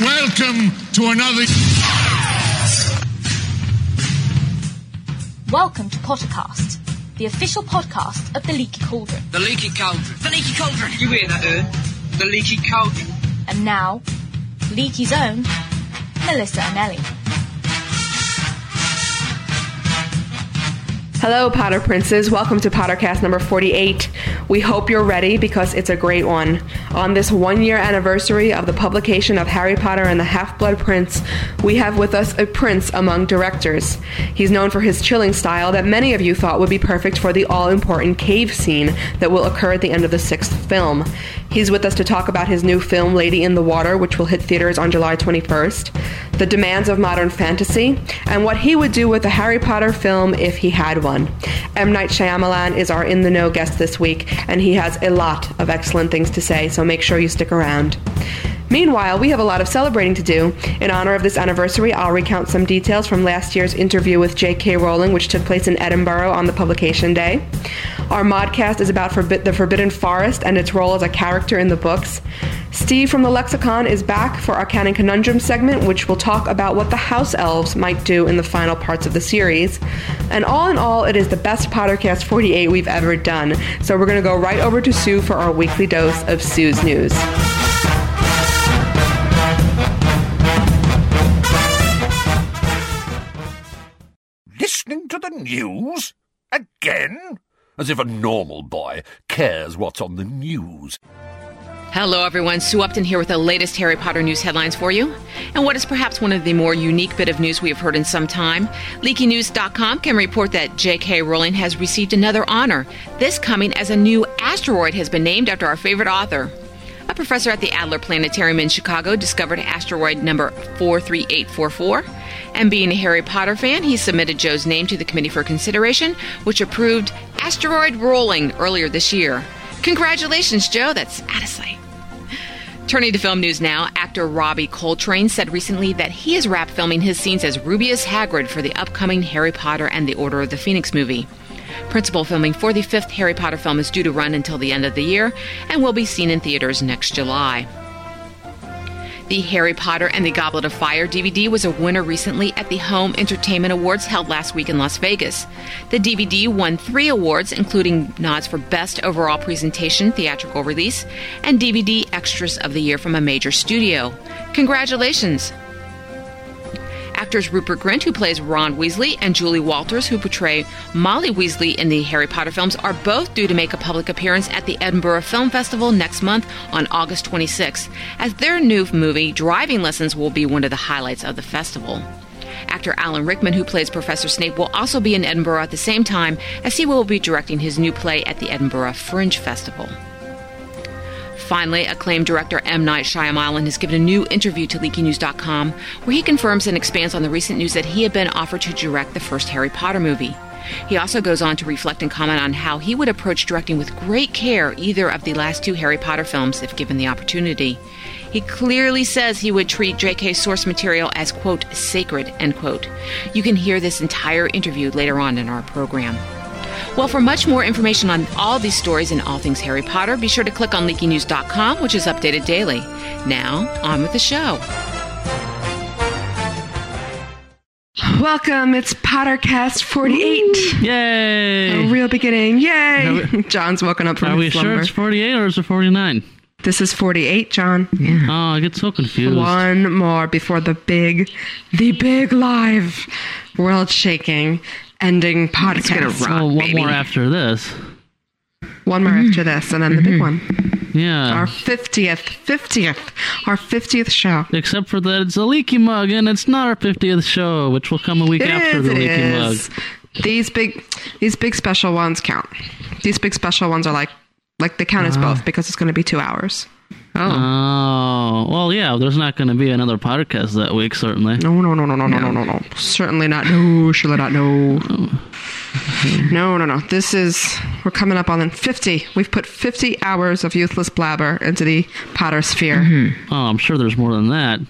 welcome to another. Welcome to Pottercast, the official podcast of the Leaky Cauldron. The leaky cauldron. The leaky cauldron. You hear that, Ern? The leaky cauldron. And now, Leaky's own Melissa Anelli. Hello, Potter Princes. Welcome to Pottercast number 48. We hope you're ready because it's a great one. On this one year anniversary of the publication of Harry Potter and the Half Blood Prince, we have with us a prince among directors. He's known for his chilling style that many of you thought would be perfect for the all important cave scene that will occur at the end of the sixth film. He's with us to talk about his new film, Lady in the Water, which will hit theaters on July 21st, the demands of modern fantasy, and what he would do with a Harry Potter film if he had one. M. Night Shyamalan is our in the know guest this week, and he has a lot of excellent things to say, so make sure you stick around. Meanwhile, we have a lot of celebrating to do. In honor of this anniversary, I'll recount some details from last year's interview with J.K. Rowling, which took place in Edinburgh on the publication day. Our modcast is about forbi- the Forbidden Forest and its role as a character in the books. Steve from the Lexicon is back for our Canon Conundrum segment, which will talk about what the house elves might do in the final parts of the series. And all in all, it is the best Pottercast 48 we've ever done. So we're going to go right over to Sue for our weekly dose of Sue's news. News? Again? As if a normal boy cares what's on the news. Hello, everyone. Sue Upton here with the latest Harry Potter news headlines for you. And what is perhaps one of the more unique bit of news we have heard in some time, LeakyNews.com can report that J.K. Rowling has received another honor, this coming as a new asteroid has been named after our favorite author. A professor at the Adler Planetarium in Chicago discovered asteroid number 43844. And being a Harry Potter fan, he submitted Joe's name to the committee for consideration, which approved asteroid Rowling earlier this year. Congratulations, Joe. That's out of sight. Turning to film news now, actor Robbie Coltrane said recently that he is wrapped filming his scenes as Rubeus Hagrid for the upcoming Harry Potter and the Order of the Phoenix movie. Principal filming for the fifth Harry Potter film is due to run until the end of the year and will be seen in theaters next July. The Harry Potter and the Goblet of Fire DVD was a winner recently at the Home Entertainment Awards held last week in Las Vegas. The DVD won three awards, including nods for Best Overall Presentation Theatrical Release and DVD Extras of the Year from a major studio. Congratulations! Actors Rupert Grint, who plays Ron Weasley, and Julie Walters, who portray Molly Weasley in the Harry Potter films, are both due to make a public appearance at the Edinburgh Film Festival next month on August 26, as their new movie, Driving Lessons, will be one of the highlights of the festival. Actor Alan Rickman, who plays Professor Snape, will also be in Edinburgh at the same time as he will be directing his new play at the Edinburgh Fringe Festival. Finally, acclaimed director M. Night Shyamalan has given a new interview to LeakyNews.com where he confirms and expands on the recent news that he had been offered to direct the first Harry Potter movie. He also goes on to reflect and comment on how he would approach directing with great care either of the last two Harry Potter films if given the opportunity. He clearly says he would treat JK's source material as, quote, sacred, end quote. You can hear this entire interview later on in our program. Well, for much more information on all these stories and all things Harry Potter, be sure to click on leakynews.com, which is updated daily. Now, on with the show. Welcome, it's Pottercast 48. Yay! A real beginning. Yay! Are John's woken up from Are we his sure it's 48 or is it 49? This is 48, John. Yeah. Oh, I get so confused. One more before the big, the big live, world shaking ending podcast. Oh, one more after this. One more after mm-hmm. this, and then the big one. Mm-hmm. Yeah. Our 50th, 50th, our 50th show. Except for that it's a leaky mug and it's not our 50th show, which will come a week It after is, the leaky is. mug. These big, these big special ones count. These big special ones are like, like they count as ah. both because it's going to be two hours. Oh. oh, well, yeah, there's not going to be another podcast that week, certainly. No, no, no, no, no, no, no, no, no. Certainly not. No, surely not. No. No, no, no. This is, we're coming up on 50. We've put 50 hours of youthless blabber into the Potter sphere. Mm-hmm. Oh, I'm sure there's more than that.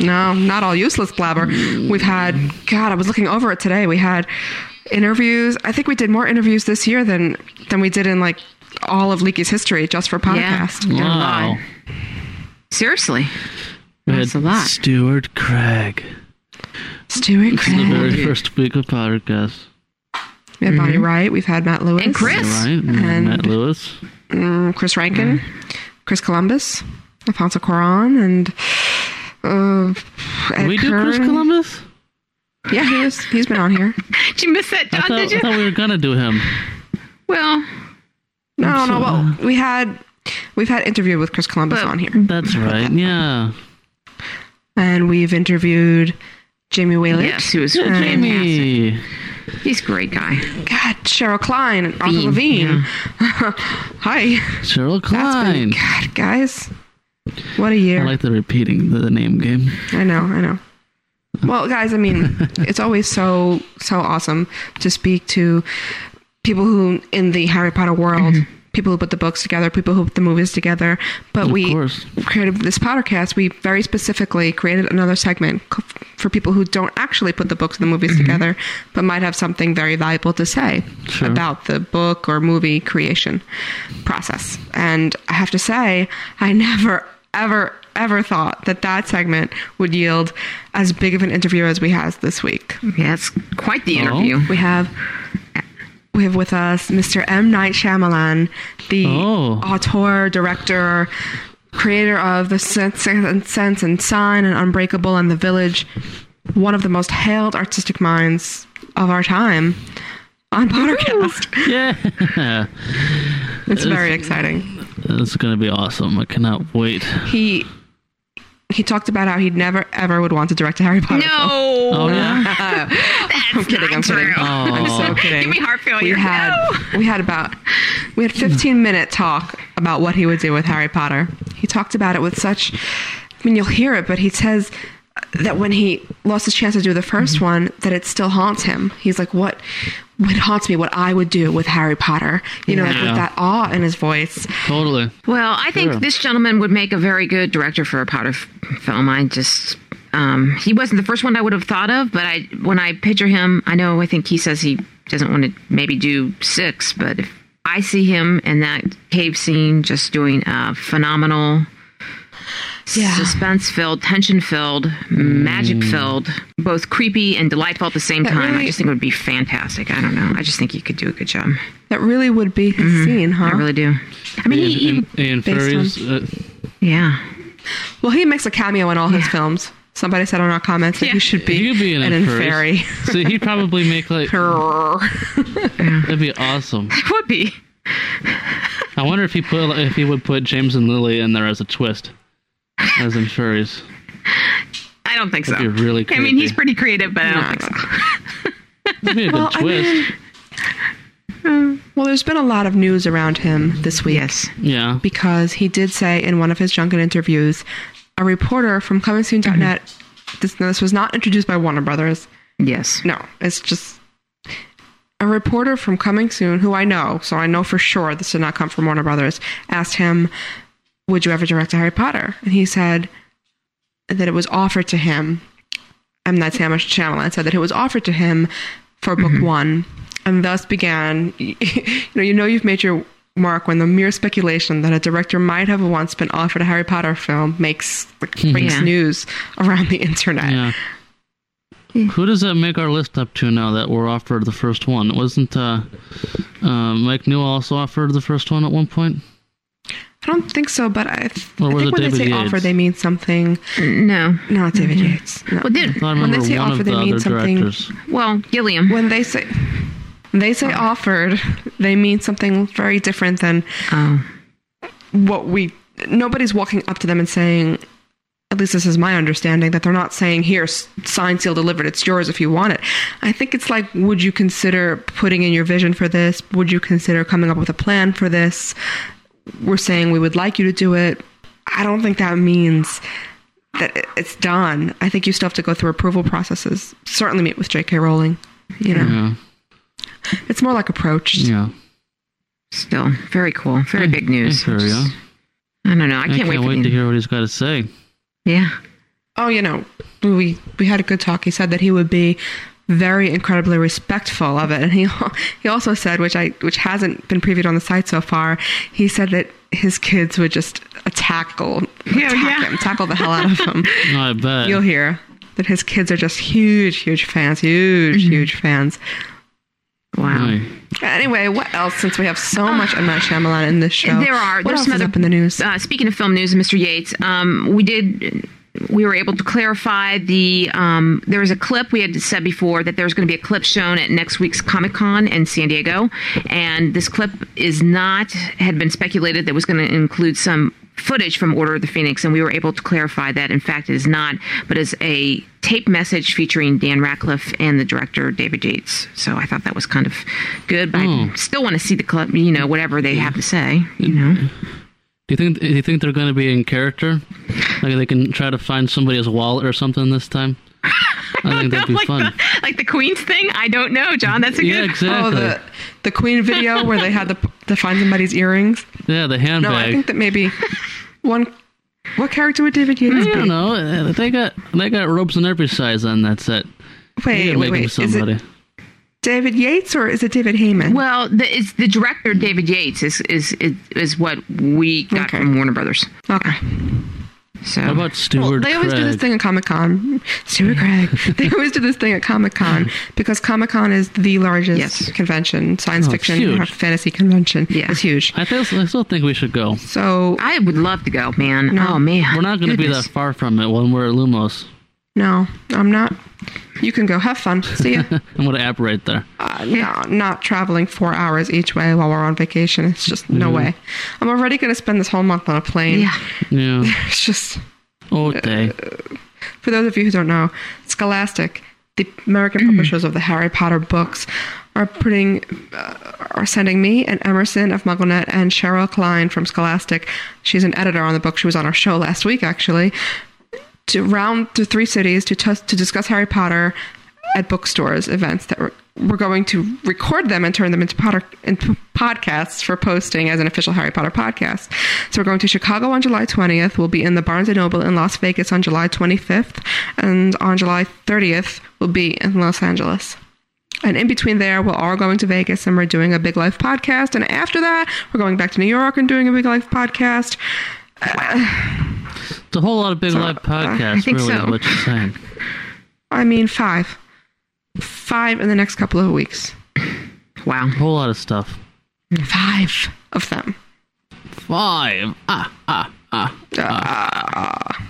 No, not all useless blabber. We've had, God, I was looking over it today. We had interviews. I think we did more interviews this year than than we did in like all of Leaky's history just for podcast. Wow. Seriously. We That's a lot. Stuart Craig. Stuart It's the Craig. very first week of podcast. We had Bonnie Wright. We've had Matt Lewis. And Chris. Right? And- Matt Lewis. Mm, Chris Rankin. Chris Columbus. Alfonso Cuaron. And uh, Ed Did we do Chris Columbus? Yeah, he was, he's been on here. Did you miss that, I John? thought, did I thought we were gonna do him. well, No, no. Well, we had we've had interview with Chris Columbus But- on here, That's right. Yeah. and we've interviewed Jamie Waylett. yes, he was Yeah. Jamie. He's a great guy. God, Cheryl Klein and Arthur Bean, Levine. Hi. Cheryl That's been, Klein. God, guys. What a year. I like the repeating the name game. I know, I know. Well, guys, I mean, it's always so so awesome to speak to people who in the Harry Potter world, mm-hmm. people who put the books together, people who put the movies together. But Of we course. created this podcast. We very specifically created another segment for people who don't actually put the books and the movies mm-hmm. together, but might have something very valuable to say Sure. about the book or movie creation process. And I have to say, I never, ever, ever thought that that segment would yield as big of an interview as we has this week. Yeah, it's quite the Oh. interview. We have. We have with us Mr. M. Night Shyamalan, the Oh. auteur, director, creator of The Sense and Sense and Sign and Unbreakable and The Village, one of the most hailed artistic minds of our time on Pottercast. Yeah. It's very exciting. It's gonna be awesome. I cannot wait. He he talked about how he'd never ever would want to direct a Harry Potter film. No, Oh yeah. that's I'm kidding, not I'm kidding. true. I'm so kidding. Give me heart failure. We had No. we had about we had 15 minute talk about what he would do with Harry Potter. He talked about it with such I mean you'll hear it, but he says that when he lost his chance to do the 1st Mm-hmm. one, that it still haunts him. He's like, what what haunts me, what I would do with Harry Potter. You know, like with that awe in his voice. Totally. Well, I think Sure. this gentleman would make a very good director for a Potter f- film. I just. Um, he wasn't the first one I would have thought of, but I when I picture him, I know I think he says he doesn't want to maybe do six, but if I see him in that cave scene just doing a phenomenal, Yeah. suspense filled, tension filled, magic filled, both creepy and delightful at the same That time. I just think it would be fantastic. I don't know. I just think he could do a good job. That really would be his scene, huh? Mm-hmm. I really do. I mean, he, he Ian, Ian based Furries. Uh, yeah. Well, he makes a cameo in all his films. Somebody said on our comments that Yeah. he should be, he could be in an a inferi. See, he'd probably make like that'd be awesome. It Would be. I wonder if he put if he would put James and Lily in there as a twist, as Inferi. I don't think so. That'd be really I mean, he's pretty creative, but I don't No, think so. That'd be a Well, good I twist. Uh, well, there's been a lot of news around him this week. Yes. yeah. because he did say in one of his junket interviews, a reporter from comingsoon.net, this, no, this was not introduced by Warner Brothers. Yes. No, it's just a reporter from Coming Soon, who I know, so I know for sure this did not come from Warner Brothers, asked him, Would you ever direct a Harry Potter? And he said that it was offered to him. I'm not M. Night Shyamalan said that it was offered to him for book one, and thus began. You know, you know, you've made your mark when the mere speculation that a director might have once been offered a Harry Potter film makes brings Yeah. news around the internet. Yeah. Who does that make our list up to now that we're offered the first one? Wasn't uh, uh, Mike Newell also offered the first one at one point? I don't think so, but I, th- I think it when they say Yates? offer, they mean something. No. No, it's David mm-hmm. Yates. No. Well, dude. I I When they say one offer, of they the mean something- directors. Well, Gilliam. When they say when they say oh. offered, they mean something very different than Oh. what we. Nobody's walking up to them and saying. At least this is my understanding that they're not saying here, sign signed, seal, delivered. It's yours if you want it. I think it's like, would you consider putting in your vision for this? Would you consider coming up with a plan for this? We're saying we would like you to do it. I don't think that means that it's done. I think you still have to go through approval processes. Certainly meet with J.K. Rowling. You know, Yeah. it's more like approached. Yeah. Still, very cool. Very big news. Hey, Fury, huh? I don't know. I I can't, wait for the, to hear what he's got to say. Yeah. Oh, you know, we we had a good talk. He said that he would be very incredibly respectful of it, and he he also said, which I which hasn't been previewed on the site so far. He said that his kids would just tackle, attack yeah. him, tackle the hell out of him. I bet. You'll hear that his kids are just huge, huge fans, huge, huge fans. Wow. Aye. Anyway, what else? Since we have so much M Night Shyamalan in this show, There are. What There's else some is other up in the news? Uh, speaking of film news, Mr. Yates, um, we did. We were able to clarify the. Um, there was a clip we had said before that there's going to be a clip shown at next week's Comic Con in San Diego, and this clip is not had been speculated that was going to include some footage from Order of the Phoenix, and we were able to clarify that in fact it is not, but is a tape message featuring Dan Ratcliffe and the director David Yates. So I thought that was kind of good, but I still want to see the clip. You know, whatever they have to say. You know. Do you think? Do you think they're going to be in character? Like they can try to find somebody's wallet or something this time? I think that'd be like, fun. The, like the Queen's thing? I don't know, John. That's a Yeah, good. Oh, exactly. the the Queen video where they had to, to find somebody's earrings. yeah, the handbag. No, I think that maybe one. What character would David Yates I be? don't know. uh, They got they got ropes in every size on that set. They Wait, can wait, him wait. Is it David Yates or is it David Heyman? Well, the, it's the director David Yates is is is, is what we got Okay. from Warner Brothers. okay. So How about Well, Stuart they always do this thing at Comic Con. Stuart Craig. they always do this thing at Comic Con because Comic Con is the largest Yes. convention, science Oh, fiction, huge. or fantasy convention. Yeah. It's huge. I, still, I still think we should go. So I would love to go, man. No. oh man, We're not going to be that far from it when we're at Lumos. No, I'm not. You can go. Have fun. See ya. I'm going to app right there. uh, no, not traveling four hours each way while we're on vacation. It's just no way. I'm already going to spend this whole month on a plane. Yeah. Yeah. It's just Oh, day. for those of you who don't know, Scholastic, the American publishers of the Harry Potter books, are putting uh, are sending me and Emerson of MuggleNet and Cheryl Klein from Scholastic. She's an editor on the book. She was on our show last week, actually, to round to three cities to tus- to discuss Harry Potter at bookstores events that were. We're going to record them and turn them into, Potter, into podcasts for posting as an official Harry Potter podcast. So we're going to Chicago on July 20th. We'll be in the Barnes & Noble in Las Vegas on July 25th. And on July 30th, we'll be in Los Angeles. And in between there, we're all going to Vegas and we're doing a Big Life podcast. And after that, we're going back to New York and doing a Big Life podcast. Uh, It's a whole lot of big live podcasts, think really, so. what you're saying. I mean, five. Five in the next couple of weeks. wow. A whole lot of stuff. Five of them. Five. Ah, ah, ah. ah.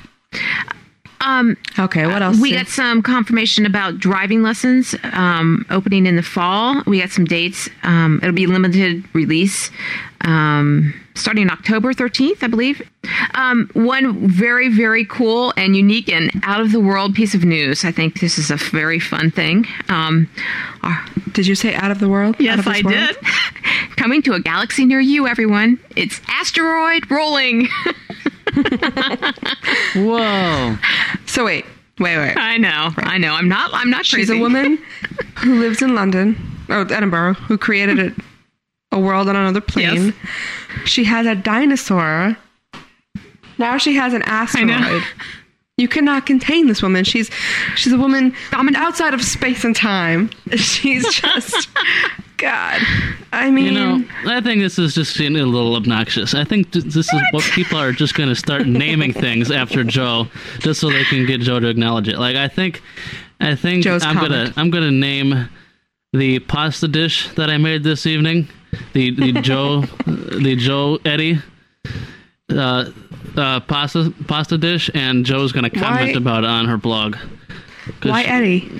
Um, Okay, what else? we Sue? got some confirmation about driving lessons um, opening in the fall. We got some dates. Um, it'll be limited release um, starting October 13th, I believe. Um, one very, very cool and unique and out of the world piece of news. I think this is a very fun thing. Um, our- Did you say out of the world? Yes, I world? did. Coming to a galaxy near you, everyone. It's asteroid Rowling. Whoa. So wait, wait, wait. I know. I know. I'm not. I'm not She's crazy. a woman who lives in London, or Edinburgh, who created a, a world on another plane. Yes. She has a dinosaur. Now she has an asteroid. You cannot contain this woman. She's she's a woman dominant outside of space and time. She's just God. I mean, You know, I think this is just getting a little obnoxious. I think th- this is what people are just going to start naming things after Joe, just so they can get Joe to acknowledge it. Like I think, I think Joe's I'm gonna. I'm gonna name the pasta dish that I made this evening, the the Joe the Joe Eddie. Uh, uh, pasta pasta dish, and Joe's gonna comment Why- about it on her blog. 'Cause why she- Eddie?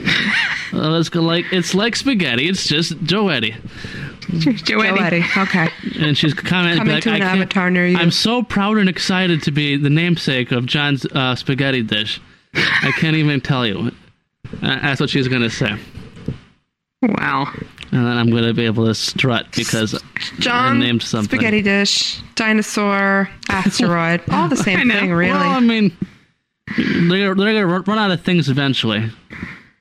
uh, it's like it's like spaghetti. It's just Joe Eddie. Joe Joe Eddie. Eddie. Okay. and she's commenting Coming like, to I an can't- avatar near you. I'm so proud and excited to be the namesake of John's uh, spaghetti dish. I can't even tell you. Uh, that's what she's gonna say, Wow. And then I'm gonna be able to strut because John I named something. spaghetti dish, dinosaur, asteroid, all the same thing, really. Well, I mean, they're they're gonna run- run out of things eventually.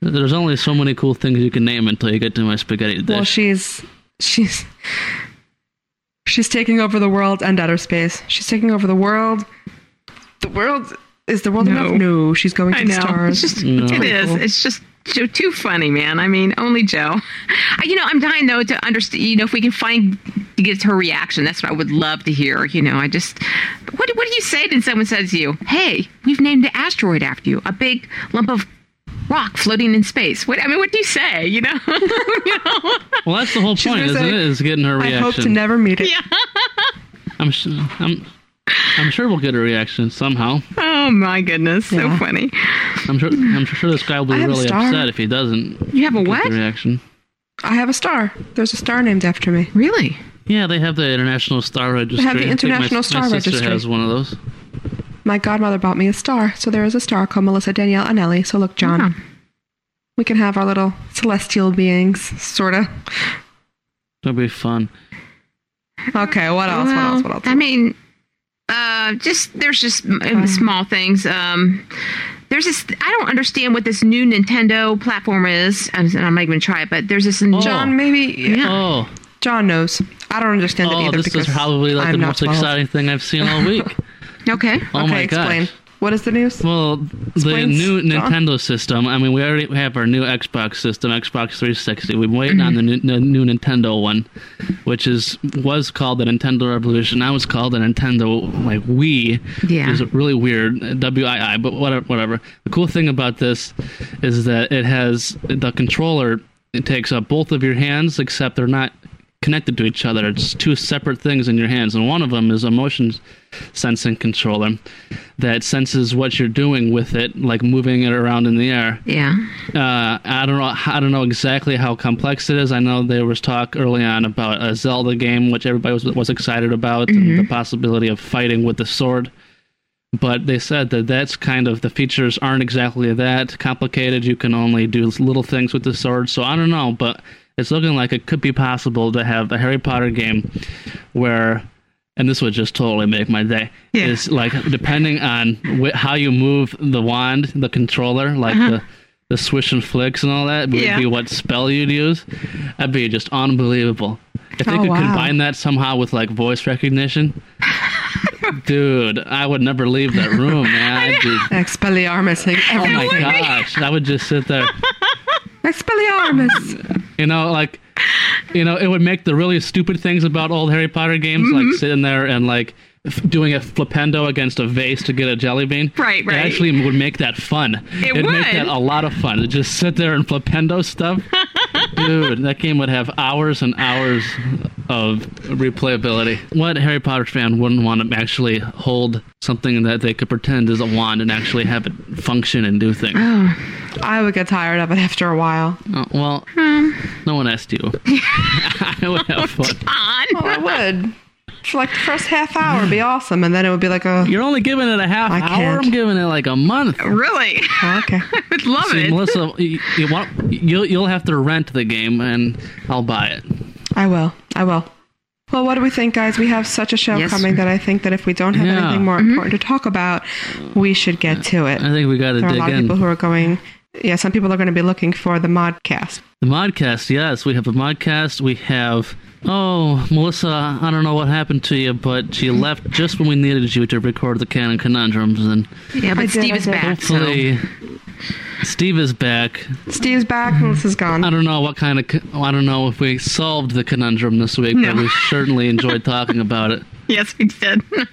There's only so many cool things you can name until you get to my spaghetti dish. Well, she's she's she's taking over the world and outer space. She's taking over the world. The world is the world No. enough? No, she's going to I the know. stars. It's just, No. it is. Cool. It's just too, too funny, man. I mean, only Joe. I, you know, I'm dying though to understand. You know, if we can find to get her reaction. That's what I would love to hear. You know, I just what what do you say when someone says to you, "Hey, we've named an asteroid after you, a big lump of rock floating in space"? What I mean, what do you say? You know, you know? Well, that's the whole She's point, isn't say, it? Is getting her reaction. I hope to never meet it. I'm sure. I'm. I'm sure we'll get a reaction somehow. Oh my goodness, so funny. I'm sure. I'm sure this guy will be I have a really upset if he doesn't. You have a get what? The reaction. I have a star. There's a star named after me. Really? Yeah, they have the International Star Registry. They have the International my, Star my sister Registry. has one of those. My godmother bought me a star, so there is a star called Melissa Danielle Anelli. So look, John, Oh. we can have our little celestial beings, sorta. That'd be fun. Okay, what else? what else? What else? I mean, uh, just there's just uh, small things. Um, there's this. I don't understand what this new Nintendo platform is, and I'm not even gonna try it. But there's this. John, maybe Yeah. Oh, John knows. I don't understand it oh, either this because is probably like I'm the most 12. exciting thing I've seen all week. Okay. Oh okay, my explain. What is the news? Well, the new John. Nintendo system. I mean, we already have our new Xbox system, Xbox 360. We've been waiting on the new, the new Nintendo one, which is was called the Nintendo Revolution. Now it's called the Nintendo like Wii. Yeah. Is really weird. WII, but whatever. Whatever. The cool thing about this is that it has the controller. It takes up both of your hands, except they're not connected to each other. It's two separate things in your hands, and one of them is a motion sensing controller that senses what you're doing with it, like moving it around in the air. Yeah. Uh, I don't know. I don't know exactly how complex it is. I know there was talk early on about a Zelda game, which everybody was was excited about, and the possibility of fighting with the sword. But they said that that's kind of the features aren't exactly that complicated. You can only do little things with the sword. So I don't know, but it's looking like it could be possible to have a Harry Potter game where, and this would just totally make my day. Yeah. Is like depending on wh- how you move the wand, the controller, like uh-huh. the the swish and flicks and all that would Yeah. be what spell you'd use. That'd be just unbelievable. If they Oh, could wow. combine that somehow with like voice recognition, dude, I would never leave that room, man. I'd be, Expelliarmus. oh my gosh, I would just sit there. Expelliarmus. You know, like, you know, it would make the really stupid things about old Harry Potter games, Mm-hmm. like sitting there and like doing a flipendo against a vase to get a jelly bean. Right, right. It actually would make that fun. It It'd make that a lot of fun to just sit there and flipendo stuff. Dude, that game would have hours and hours of replayability. What Harry Potter fan wouldn't want to actually hold something that they could pretend is a wand and actually have it function and do things? Oh, I would get tired of it after a while. Oh, well, hmm. no one asked you. I would have fun. On. Oh, I would. For like the first half hour, would be awesome, and then it would be like a You're only giving it a half I hour. can't. I'm giving it like a month. Really? Oh, okay. I would love See, it. Melissa, you, you want you'll you'll have to rent the game, and I'll buy it. I will. I will. Well, what do we think, guys? We have such a show Yes. coming that I think that if we don't have Yeah. anything more mm-hmm. important to talk about, we should get to it. I think we got to There are a dig lot of people who are going. Yeah, some people are going to be looking for the modcast. The modcast, yes, we have the modcast. We have. Oh, Melissa, I don't know what happened to you, but you left just when we needed you to record the canon conundrums, and yeah, but did, Steve I is did. back. So. hopefully Steve is back. Steve's back. Melissa's gone. I don't know what kind of. I don't know if we solved the conundrum this week, No. but we certainly enjoyed talking about it. Yes, we did.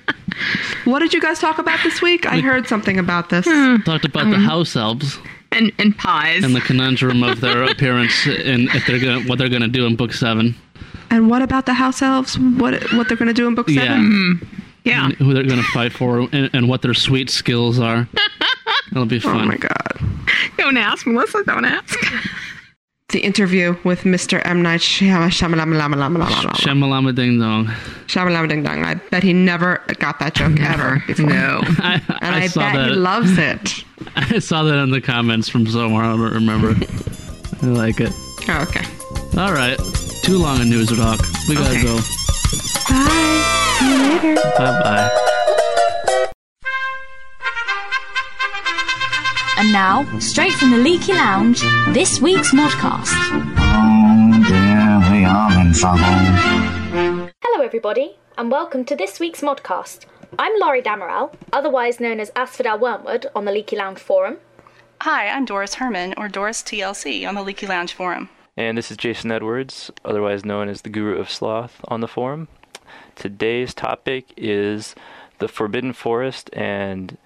What did you guys talk about this week? I heard something about this. Talked about the hmm. house elves. And and pies. and the conundrum of their appearance and if they're gonna what they're gonna do in book seven. And what about the house elves? What what they're going to do in book Yeah, seven? yeah. and who they're gonna fight for and, and what their sweet skills are. That'll be fun. Oh fun. my god. Don't ask, Melissa. Don't ask. The interview with Mr. M. Night Shyam- Shyamalan. Shamalama ding dong. Shyamalan Ding Dong. I bet he never got that joke ever before. No. I, And I I, saw bet that. he loves it. I saw that in the comments from somewhere. I don't remember. I like it. Oh, okay. All right, too long a news talk. We gotta Okay. go. Bye. See you later. Bye bye. And now, straight from the Leaky Lounge, this week's Modcast. Oh dear, we are in trouble. Hello, everybody, and welcome to this week's Modcast. I'm Laurie Damerel, otherwise known as Asphodel Wormwood on the Leaky Lounge forum. Hi, I'm Doris Herman, or Doris TLC, on the Leaky Lounge forum. And this is Jason Edwards, otherwise known as the Guru of Sloth, on the forum. Today's topic is the Forbidden Forest, and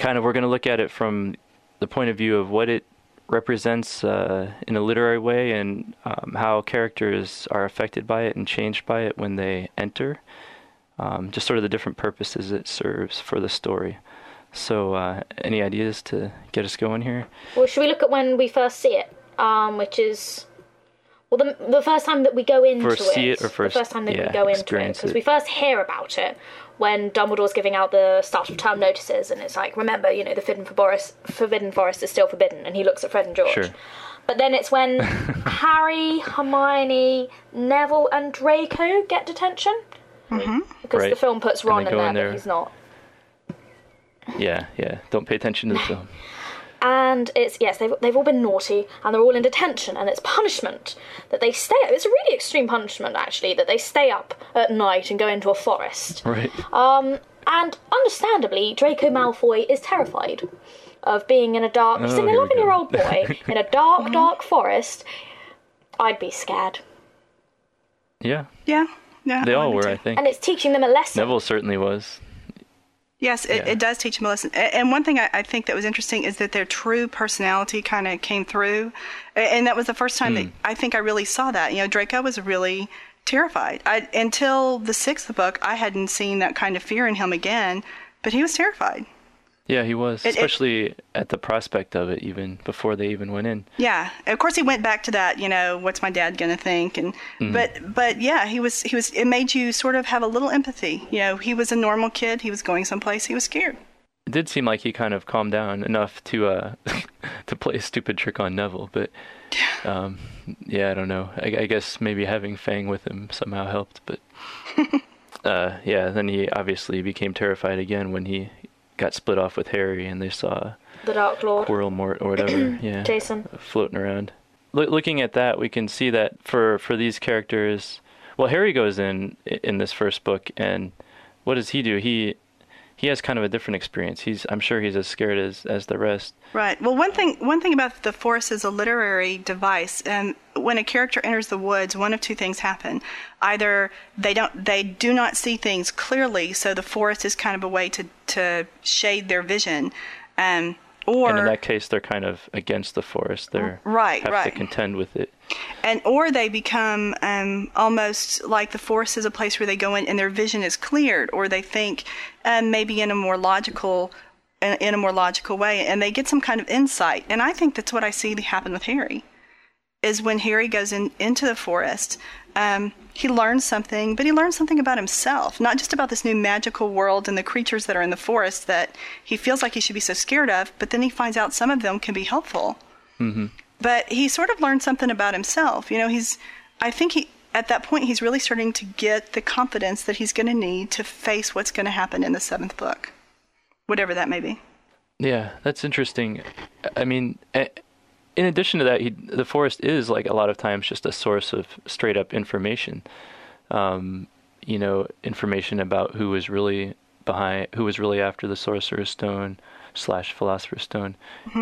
kind of we're going to look at it from the point of view of what it represents uh, in a literary way and um, how characters are affected by it and changed by it when they enter. Um, just sort of the different purposes it serves for the story. So, uh, any ideas to get us going here? Well, should we look at when we first see it? Um, which is well, the, the first time that we go into First it. see it or first- the first time that yeah, we go into it because we first hear about it when Dumbledore's giving out the start of term notices, and it's like, remember, you know, the Forbidden Forest, Forbidden Forest is still forbidden, and he looks at Fred and George. Sure. But then it's when Harry, Hermione, Neville, and Draco get detention. Mm-hmm. Because the film puts Ron in there, in there. but he's not. Yeah, yeah. Don't pay attention to the film. And it's yes they've, they've all been naughty and they're all in detention and it's punishment that they stay up it's a really extreme punishment actually that they stay up at night and go into a forest Right. um and understandably draco malfoy is terrified of being in a dark Oh, seeing a here we 11 year go. old boy in a dark dark forest i'd be scared Yeah. Yeah. Yeah. They I all were, too. I think. and it's teaching them a lesson Neville certainly was. Yes, it, Yeah. it does teach them a lesson. And one thing I, I think that was interesting is that their true personality kind of came through. And that was the first time that hmm. I think I really saw that. You know, Draco was really terrified. I, until the sixth book, I hadn't seen that kind of fear in him again, but he was terrified. Yeah, he was, It- it- especially at the prospect of it, even before they even went in. Yeah, of course he went back to that. You know, what's my dad gonna think? And but but yeah, he was he was. It made you sort of have a little empathy. You know, he was a normal kid. He was going someplace. He was scared. It did seem like he kind of calmed down enough to uh to play a stupid trick on Neville, but um yeah, I don't know. I, I guess maybe having Fang with him somehow helped, but uh yeah, then he obviously became terrified again when he got split off with Harry and they saw the dark lord Quirrell Mort or whatever. yeah. jason floating around. Loo- looking at that, we can see that for for these characters, well, Harry goes in in this first book, and what does he do? He he has kind of a different experience. He's I'm sure he's as scared as as the rest. Right. Well, one thing one thing about the forest is a literary device, and when a character enters the woods, one of two things happen: either they don't they do not see things clearly, so the forest is kind of a way to to shade their vision, um, or and in that case, they're kind of against the forest. They're Right, have to contend with it. And or they become um, almost like the forest is a place where they go in and their vision is cleared, or they think um, maybe in a more logical in, a more logical way, and they get some kind of insight. And I think that's what I see happen with Harry. Is when Harry goes in into the forest, um, he learns something, but he learns something about himself, not just about this new magical world and the creatures that are in the forest that he feels like he should be so scared of. But then he finds out some of them can be helpful but he sort of learned something about himself. You know, he's, I think he, at that point, he's really starting to get the confidence that he's going to need to face what's going to happen in the seventh book, whatever that may be. Yeah, that's interesting. I mean, in addition to that, he, the forest is like a lot of times just a source of straight up information. Um, you know, information about who was really behind, who was really after the Sorcerer's Stone slash Philosopher's Stone.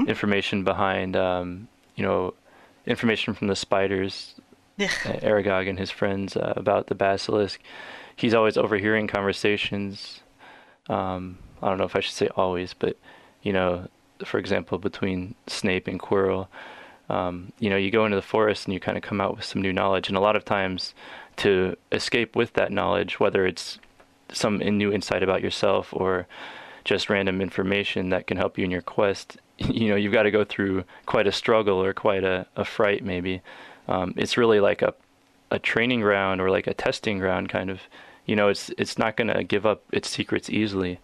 Information behind, um, you know, information from the spiders, uh, Aragog and his friends uh, about the basilisk. He's always overhearing conversations. Um, I don't know if I should say always, but you know, for example, between Snape and Quirrell, um, you know, you go into the forest and you kind of come out with some new knowledge, and a lot of times to escape with that knowledge, whether it's some new insight about yourself or just random information that can help you in your quest, you know, you've got to go through quite a struggle or quite a, a fright, maybe. Um, it's really like a a training ground or like a testing ground, kind of. You know, it's it's not going to give up its secrets easily,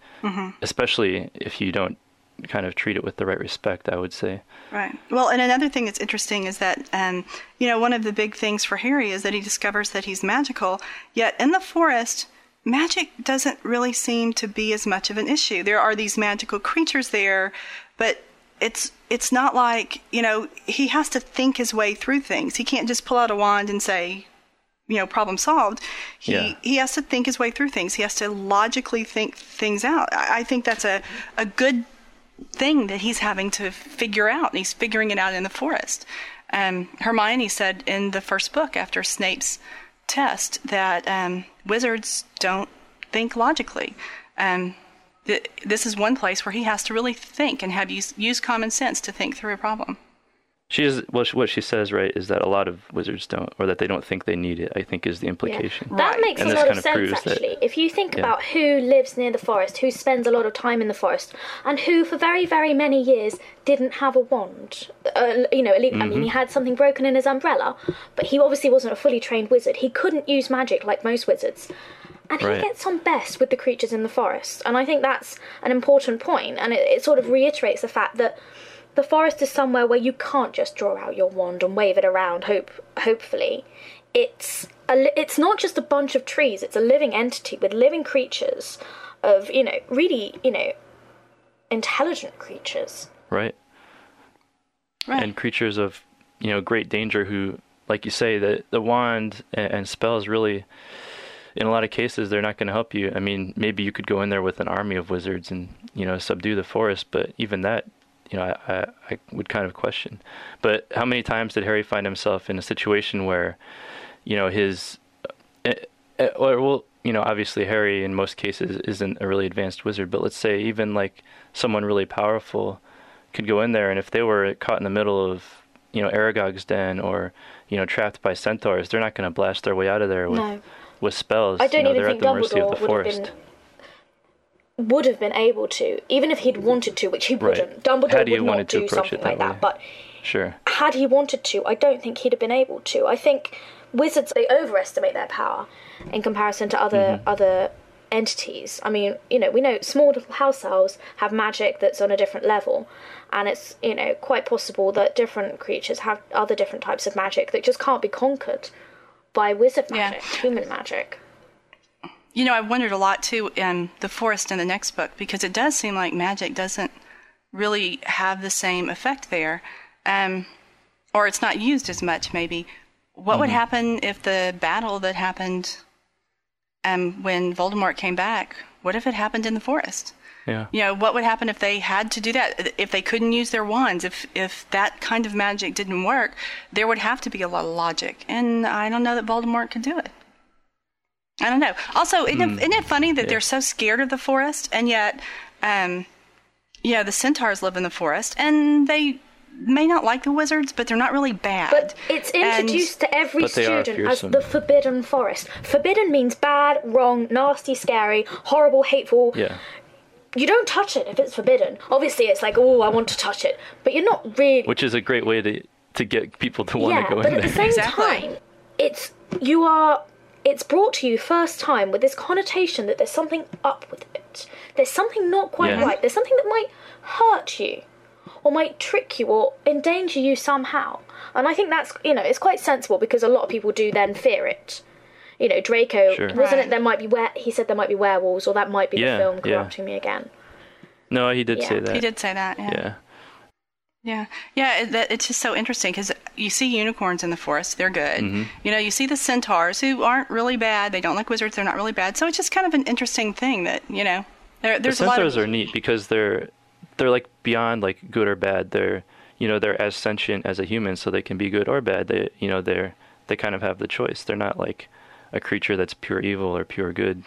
especially if you don't kind of treat it with the right respect. I would say. Right. Well, and another thing that's interesting is that, um, you know, one of the big things for Harry is that he discovers that he's magical, yet in the forest, magic doesn't really seem to be as much of an issue. There are these magical creatures there, but it's it's not like, you know, he has to think his way through things. He can't just pull out a wand and say, you know, problem solved. He Yeah. he has to think his way through things. He has to logically think things out. I, I think that's a, a good thing that he's having to figure out, and he's figuring it out in the forest. Um, Hermione said in the first book after Snape's test that um, wizards don't think logically. Um, th- this is one place where he has to really think and have use, use common sense to think through a problem. She is well. What she says, right, is that a lot of wizards don't, or that they don't think they need it. I think is the implication. That makes And a this lot kind of of sense, proves that- actually. If you think Yeah. about who lives near the forest, who spends a lot of time in the forest, and who, for very, very many years, didn't have a wand. Uh, you know, at least, I mean, he Mhm. had something broken in his umbrella, but he obviously wasn't a fully trained wizard. He couldn't use magic like most wizards. And he gets on best with the creatures in the forest. And I think that's an important point. point, and it, it sort of reiterates the fact that the forest is somewhere where you can't just draw out your wand and wave it around hope hopefully it's a, it's not just a bunch of trees it's a living entity with living creatures of you know really you know intelligent creatures right? Right. And creatures of you know great danger who, like you say, the the wand and, and spells really, in a lot of cases, they're not going to help you. I mean, maybe you could go in there with an army of wizards and you know subdue the forest, but even that, you know, I, I, I would kind of question. But how many times did Harry find himself in a situation where, you know, his, uh, uh, well, you know, obviously Harry in most cases isn't a really advanced wizard, but let's say even like someone really powerful could go in there, and if they were caught in the middle of you know Aragog's den or you know trapped by centaurs, they're not going to blast their way out of there with No. With spells. i don't you know, even they're think at the mercy of dumbledore the would have forest. been would have been able to even if he'd wanted to which he wouldn't dumbledore Had he would not wanted to do something it like that that but Sure. had he wanted to, I don't think he'd have been able to. I think wizards they overestimate their power in comparison to other Mm-hmm. other entities. I mean, you know, we know small little house elves have magic that's on a different level, and it's you know quite possible that different creatures have other different types of magic that just can't be conquered by wizard magic, human magic. You know, I wondered a lot too in the forest in the next book because it does seem like magic doesn't really have the same effect there, um, or it's not used as much. Maybe what would Mm-hmm. happen if the battle that happened um, when Voldemort came back? What if it happened in the forest? Yeah. You know, what would happen if they had to do that? If they couldn't use their wands, if if that kind of magic didn't work, there would have to be a lot of logic, and I don't know that Voldemort could do it. I don't know. Also, isn't, Hmm. it, isn't it funny that Yeah. they're so scared of the forest, and yet, um, yeah, the centaurs live in the forest, and they may not like the wizards, but they're not really bad. But it's And- introduced to every But they are student as the forbidden forest. Forbidden means bad, wrong, nasty, scary, horrible, hateful. Yeah. You don't touch it if it's forbidden. Obviously, it's like, oh, I want to touch it, but you're not really. Which is a great way to to get people to want yeah, to go in there. but in at the there. same Exactly. time, it's you are. It's brought to you first time with this connotation that there's something up with it. There's something not quite Yeah. right. There's something that might hurt you, or might trick you, or endanger you somehow. And I think that's you know it's quite sensible because a lot of people do then fear it. You know, Draco Sure. wasn't Right. it? There might be where he said there might be werewolves, or that might be Yeah, the film yeah. corrupting me again. No, he did Yeah. say that. he did say that. Yeah. Yeah. Yeah, yeah, it, that, it's just so interesting because you see unicorns in the forest; they're good. Mm-hmm. You know, you see the centaurs who aren't really bad. They don't like wizards; they're not really bad. So it's just kind of an interesting thing that you know, there, there's the a lot centaurs of are neat because they're they're like beyond like good or bad. They're you know they're as sentient as a human, so they can be good or bad. They you know they're they kind of have the choice. They're not like a creature that's pure evil or pure good.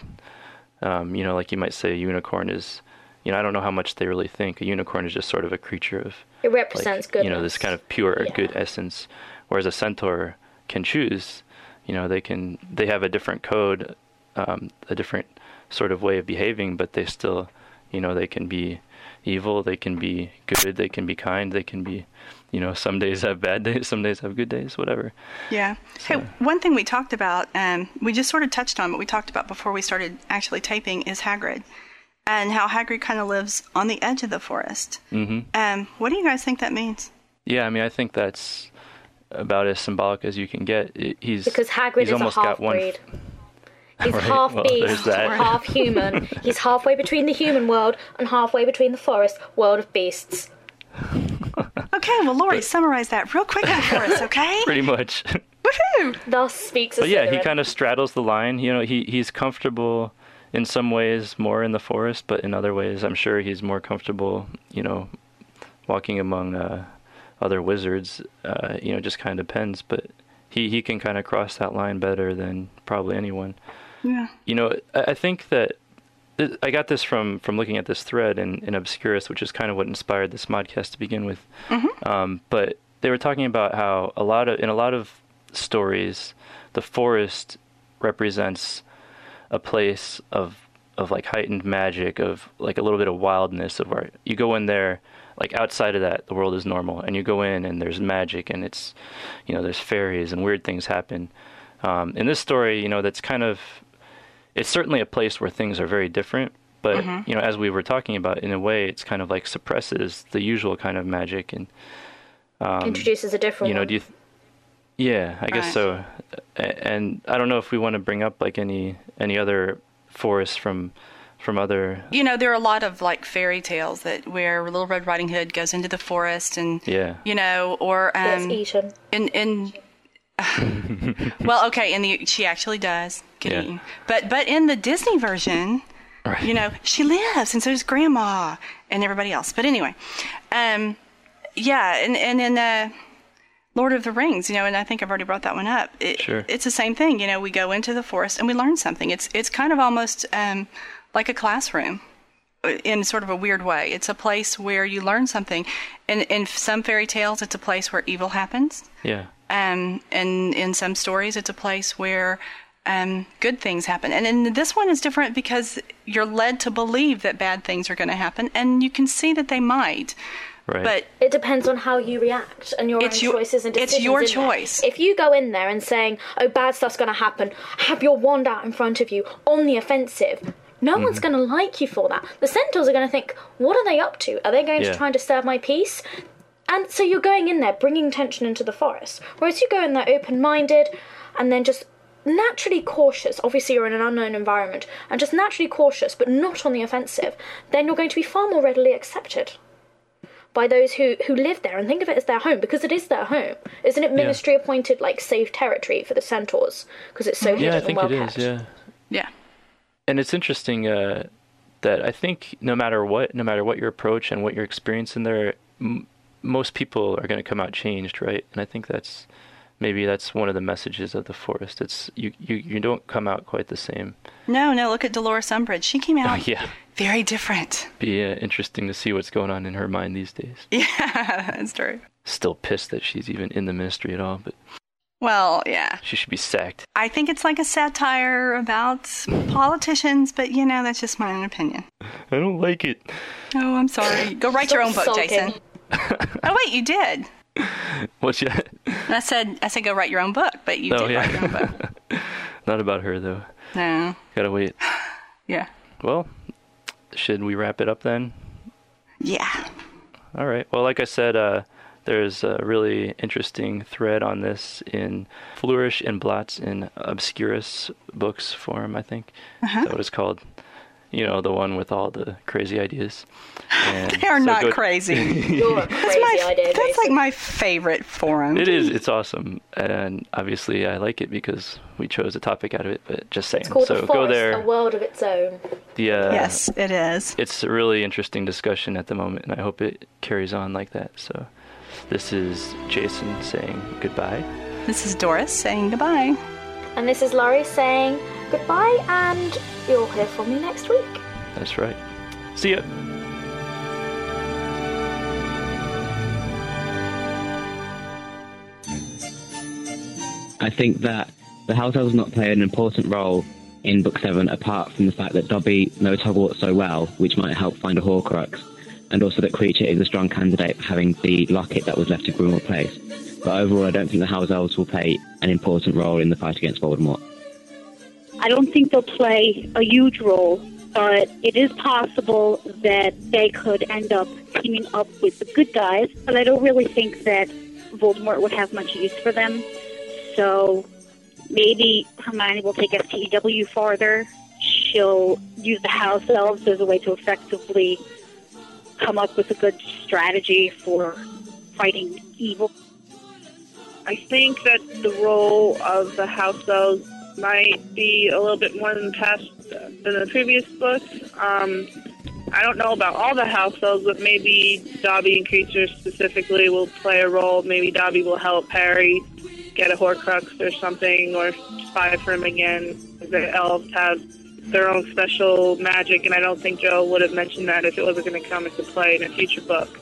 Um, you know, like you might say, a unicorn is. You know, I don't know how much they really think. A unicorn is just sort of a creature of It represents like, goodness. you know this kind of pure Yeah. good essence whereas a centaur can choose you know they can they have a different code um, a different sort of way of behaving but they still you know they can be evil they can be good they can be kind they can be you know some days have bad days some days have good days whatever yeah. Hey, one thing we talked about, um, we just sort of touched on, but we talked about before we started actually taping is Hagrid, and how Hagrid kind of lives on the edge of the forest. hmm Um, what do you guys think that means? yeah i mean i think that's about as symbolic as you can get he's Because Hagrid he's is a almost got one half-breed. He's Right, half well, beast, that. half human. He's halfway between the human world and halfway between the forest world of beasts. Okay, well, Lori, summarize that real quick for us, okay? pretty much Woohoo! Thus speaks a but yeah, he kind of straddles the line. You know, he he's comfortable in some ways more in the forest, but in other ways, I'm sure he's more comfortable, you know, walking among uh, other wizards. Uh, you know, just kind of depends. But he he can kind of cross that line better than probably anyone. Yeah. You know, I, I think that. I got this from, from looking at this thread in, in Obscurus, which is kind of what inspired this modcast to begin with. Mm-hmm. Um, but they were talking about how a lot of in a lot of stories, the forest represents a place of of like heightened magic, of like a little bit of wildness, of where you go in there, like outside of that, the world is normal, and you go in and there's magic, and it's, you know, there's fairies and weird things happen. Um, in this story, you know, that's kind of, it's certainly a place where things are very different. But Mhm. you know, as we were talking about, in a way, it's kind of like suppresses the usual kind of magic and um, Introduces a different you know, one. do you? Th- yeah, I guess Right. so. And I don't know if we want to bring up like any any other forests from from other. You know, there are a lot of like fairy tales that where Little Red Riding Hood goes into the forest and Yeah. you know, or Gets um, eaten. in in. well, okay, and the she actually does get Yeah. eaten, but but in the Disney version, Right. you know, she lives, and so does Grandma and everybody else. But anyway, um, yeah, and and in uh, Lord of the Rings, you know, and I think I've already brought that one up. It, Sure. It's the same thing. You know, we go into the forest and we learn something. It's it's kind of almost um, like a classroom uh, in sort of a weird way. It's a place where you learn something. In in some fairy tales, it's a place where evil happens. Yeah. Um, and in some stories, it's a place where um, good things happen. And in this one is different because you're led to believe that bad things are going to happen, and you can see that they might. Right. But It depends on how you react and your It's own your- choices and it's your in there. choice. If you go in there and saying, "Oh, bad stuff's going to happen," have your wand out in front of you on the offensive. No Mm-hmm. one's going to like you for that. The centaurs are going to think, "What are they up to? Are they going Yeah. to try and disturb my peace?" And so you're going in there bringing tension into the forest. Whereas you go in there open-minded and then just naturally cautious. Obviously, you're in an unknown environment and just naturally cautious, but not on the offensive. Then you're going to be far more readily accepted by those who who live there and think of it as their home because it is their home. Isn't it ministry appointed like safe territory for the centaurs because it's so hidden Yeah, I think and it well is. Yeah. yeah, And it's interesting uh, that I think no matter what, no matter what your approach and what your experience in there, m- most people are going to come out changed, right? And I think that's maybe that's one of the messages of the forest. It's you you, you don't come out quite the same. no, no. Look at Dolores Umbridge. She came out. Oh, out yeah. very different. Be uh, interesting to see what's going on in her mind these days. Yeah, that's true. Still pissed that she's even in the ministry at all, but Well, yeah. she should be sacked. I think it's like a satire about politicians, but you know, that's just my own opinion. I don't like it. Oh, I'm sorry. Go write your own book, Sulking. Jason. Oh wait, you did. What's? And I said I said go write your own book, but you oh did write your own book. Not about her though. No. Gotta wait. Yeah. Well, should we wrap it up then? Yeah. All right. Well, like I said, uh, there's a really interesting thread on this in Flourish and Blotts in Obscurus Books Forum, I think. Uh-huh. That what it's called? You know, the one with all the crazy ideas. And They are so not go- crazy. You're a crazy my, idea. that's Jason. like my favorite forum. It is. It's awesome, and obviously I like it because we chose a topic out of it. But just saying. It's called so the go there. a world of its own. The uh, yes, it is. it's a really interesting discussion at the moment, and I hope it carries on like that. So, this is Jason saying goodbye. This is Doris saying goodbye. And this is Laurie saying goodbye, and you'll hear from me next week. That's right. See ya. I think that the house elves not play an important role in Book 7 apart from the fact that Dobby knows Hogwarts so well, which might help find a Horcrux, and also that Kreacher is a strong candidate for having the locket that was left at Grimmauld Place. But overall, I don't think the house elves will play an important role in the fight against Voldemort. I don't think they'll play a huge role, but it is possible that they could end up teaming up with the good guys. But I don't really think that Voldemort would have much use for them. So maybe Hermione will take SPEW farther. She'll use the house elves as a way to effectively come up with a good strategy for fighting evil. I think that the role of the house elves might be a little bit more than past than the previous books. Um, I don't know about all the house elves, but maybe Dobby and Kreacher specifically will play a role. Maybe Dobby will help Harry get a Horcrux or something, or spy for him again. The elves have their own special magic, and I don't think Joe would have mentioned that if it wasn't going to come into play in a future book.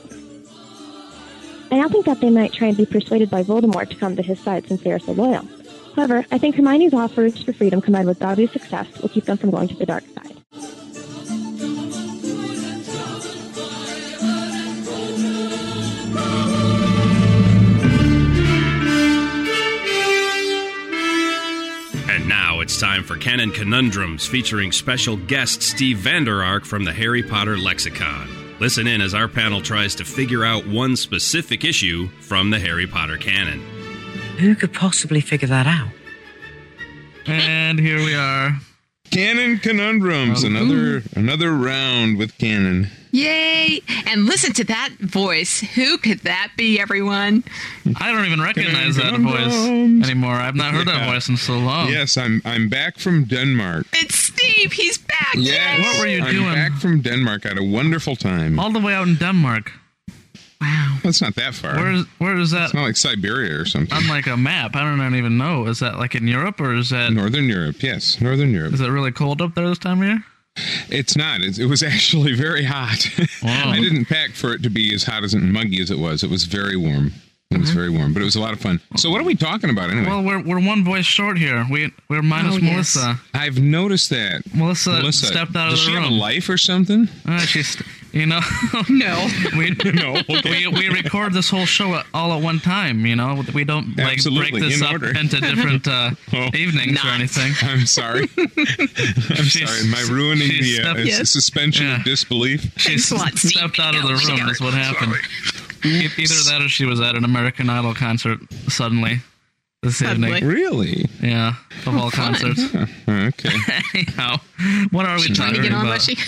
I now think that they might try and be persuaded by Voldemort to come to his side since they are so loyal. However, I think Hermione's offers for freedom combined with Dobby's success will keep them from going to the dark side. And now it's time for Canon Conundrums featuring special guest Steve Vander Ark from the Harry Potter Lexicon. Listen in as our panel tries to figure out one specific issue from the Harry Potter canon. Who could possibly figure that out? And here we are. Canon conundrums. Oh. Another another round with canon. Yay! And listen to that voice. Who could that be, everyone? I don't even recognize that voice anymore. I've not heard that voice in so long. Yes, I'm I'm back from Denmark. It's Steve. He's back. Yes. What were you I'm doing? back from Denmark. I had a wonderful time. All the way out in Denmark. Wow. That's not that far. Where is where is that? It's not like Siberia or something. On like a map. I don't even know. Is that like in Europe or is that Northern Europe, yes, Northern Europe. Is it really cold up there this time of year? It's not. It's, it was actually very hot. Wow. I didn't pack for it to be as hot as and muggy as it was. It was very warm. It was very warm, but it was a lot of fun. So, what are we talking about anyway? Well, we're we're one voice short here. We we're minus Oh, yes. Melissa. I've noticed that. Melissa, stepped out of does the she room. have a life or something? Uh, she's, you know, no, we no, we we record this whole show at- all at one time. You know, we don't like Absolutely, break this in up order. into different uh, Oh. evenings or anything. I'm sorry. I'm sorry. Am I ruining she the uh, stepped- s- suspension of disbelief? She s- stepped out of the room. Is what happened. E- Either that or she was at an American Idol concert suddenly this Suddenly. evening. Really? Yeah, of all fun. concerts. okay. Anyhow, what are we Trying to talking get on, about? she?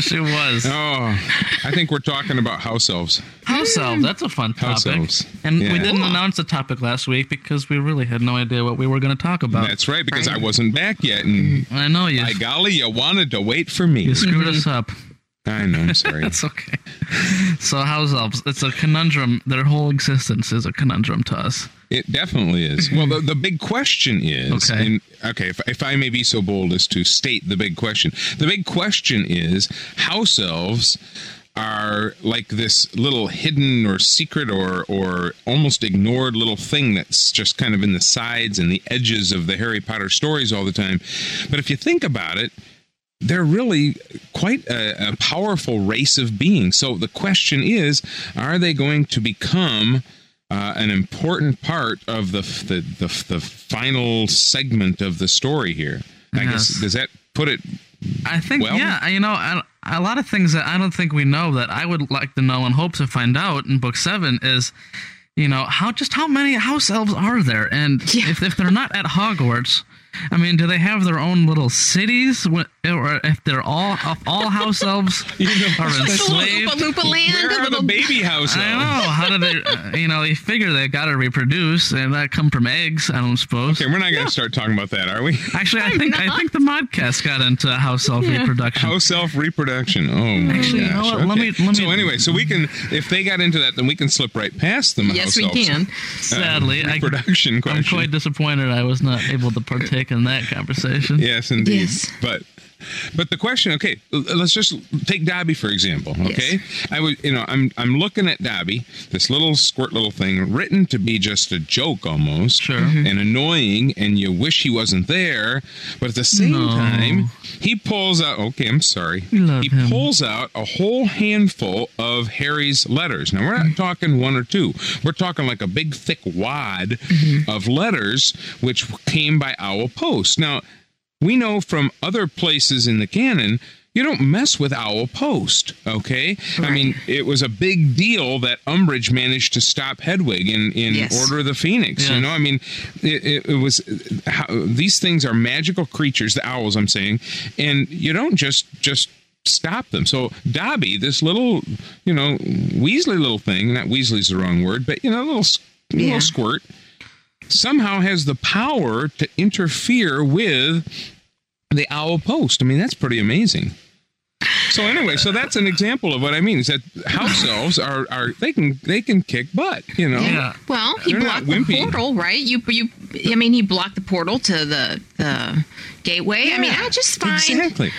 She was. Oh, I think we're talking about house elves. House hmm. elves. That's a fun topic. House elves. And we didn't announce the topic last week because we really had no idea what we were going to talk about. That's right, because I wasn't back yet, and I know you. by golly, you wanted to wait for me. You screwed us mm-hmm. up. I know. I'm sorry. It's okay. So house elves, it's a conundrum. Their whole existence is a conundrum to us. It definitely is. Well, the, the big question is Okay. and- okay, if, if I may be so bold as to state the big question. The big question is house elves are like this little hidden or secret or or almost ignored little thing that's just kind of in the sides and the edges of the Harry Potter stories all the time. But if you think about it, they're really quite a, a powerful race of beings. So the question is, are they going to become uh, an important part of the, the the the final segment of the story here? I guess does that put it? I think, Well- yeah, you know, a, a lot of things that I don't think we know that I would like to know and hope to find out in book seven is, you know, how just how many house elves are there, and if if they're not at Hogwarts. I mean, do they have their own little cities, Wh- or if they're all if all house elves are enslaved? Oompa Loompa land. Where are the baby house elves? I elves? know. How do they? Uh, you know, they figure they got to reproduce, and that come from eggs. I don't suppose. Okay, we're not going to start talking about that, are we? Actually, I think I think the modcast got into house elf Yeah. reproduction. House elf reproduction. Oh my Actually, you know gosh. what? Let me- let so anyway, so we can if they got into that, then we can slip right past them. Yes, house we elves. can. Uh, Sadly, I- reproduction I'm quite disappointed I was not able to partake in that conversation. Yes, indeed. Yes. But but the question, okay, let's just take Dobby for example. Okay, I was, you know, I'm I'm looking at Dobby, this little squirt little thing, written to be just a joke almost, Sure. Mm-hmm. Mm-hmm. and annoying, and you wish he wasn't there, but at the same No. time, he pulls out. Okay, I'm sorry. Love he him. pulls out a whole handful of Harry's letters. Now we're not mm-hmm. talking one or two. We're talking like a big thick wad Mm-hmm. of letters which came by owl post. Now we know from other places in the canon you don't mess with owl post okay? I mean it was a big deal that umbridge managed to stop hedwig in, in Yes. order of the phoenix you know? I mean it, it, it was how, these things are magical creatures the owls i'm saying and you don't just just stop them. So dobby this little you know weasley little thing not weasley's the wrong word but you know little, Yeah. little squirt somehow has the power to interfere with the owl post. I mean, that's pretty amazing. So anyway, so that's an example of what I mean is that house elves are are they can they can kick butt, you know. Yeah. Well, he They're blocked the wimpy. portal, right? You, you. I mean, he blocked the portal to the the gateway. I mean, I just find Exactly.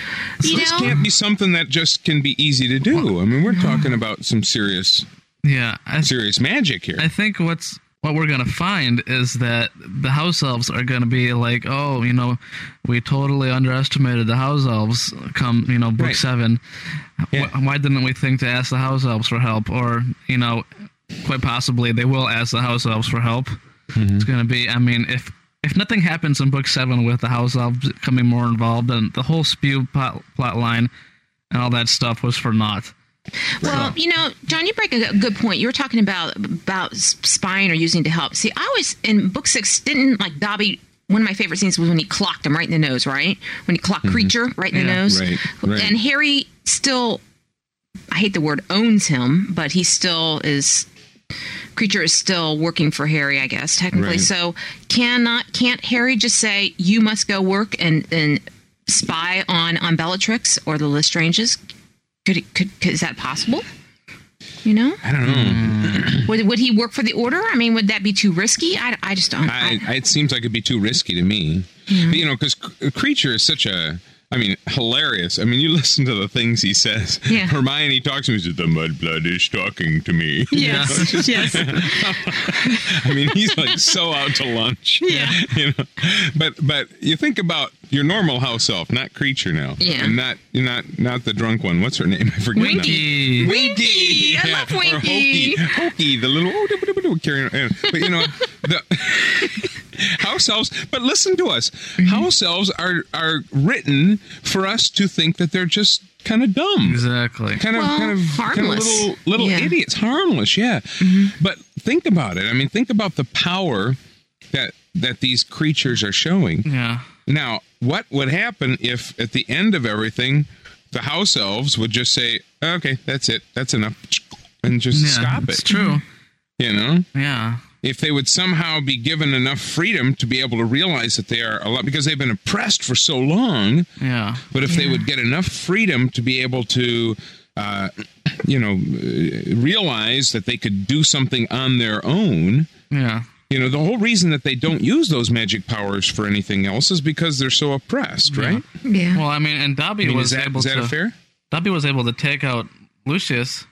You this know? can't be something that just can be easy to do. I mean, we're talking about some serious Yeah, I, serious magic here. I think what's what we're gonna find is that the house elves are gonna be like, oh, you know, we totally underestimated the house elves. Come, you know, book Right. seven. Wh- Why didn't we think to ask the house elves for help? Or you know, quite possibly they will ask the house elves for help. Mm-hmm. It's gonna be. I mean, if if nothing happens in book seven with the house elves becoming more involved, then the whole spew plot, plot line and all that stuff was for naught. Well, you know, John, you break a good point. You were talking about about spying or using to help. See, I always in book six didn't like Dobby. One of my favorite scenes was when he clocked him right in the nose. Right when he clocked mm-hmm. Kreacher right in the nose. Right, right. And Harry still, I hate the word owns him, but he still is. Kreacher is still working for Harry, I guess technically. Right. So cannot can't Harry just say you must go work and and spy on on Bellatrix or the Lestranges? Could, it, could could is that possible? You know, I don't know. Hmm. would would he work for the Order? I mean, would that be too risky? I, I just don't. I, I, it seems like it'd be too risky to me. Yeah. But, you know, because Kreacher is such a. I mean, hilarious. I mean, you listen to the things he says. Yeah. Hermione talks to me. He says, "The mudblood is talking to me." You know, Yes, yes. I mean, he's like so out to lunch. Yeah. You know, but but you think about your normal house elf, not Kreacher now. Yeah. And not not not the drunk one. What's her name? I forget. now. Winky. Winky, I Yeah, love Or Hokey, Hokey, the little oh, carrying. But you know, the house elves. But listen to us. Mm-hmm. House elves are are written for us to think that they're just kind of dumb, Exactly. kind of Well, kind of harmless. kind of little little Yeah. idiots, harmless. Yeah. But think about it. I mean, think about the power that that these creatures are showing. Yeah. Now, what would happen if at the end of everything, the house elves would just say, "Okay, that's it. That's enough," and just Yeah, stop it. It's true. You know, Yeah. If they would somehow be given enough freedom to be able to realize that they are a lot because they've been oppressed for so long. Yeah. But if they would get enough freedom to be able to, uh, you know, uh, realize that they could do something on their own. Yeah. You know, the whole reason that they don't use those magic powers for anything else is because they're so oppressed, right? Yeah. Well, I mean, and Dobby I mean, was is that, able is that to. fair? Dobby was able to take out Lucius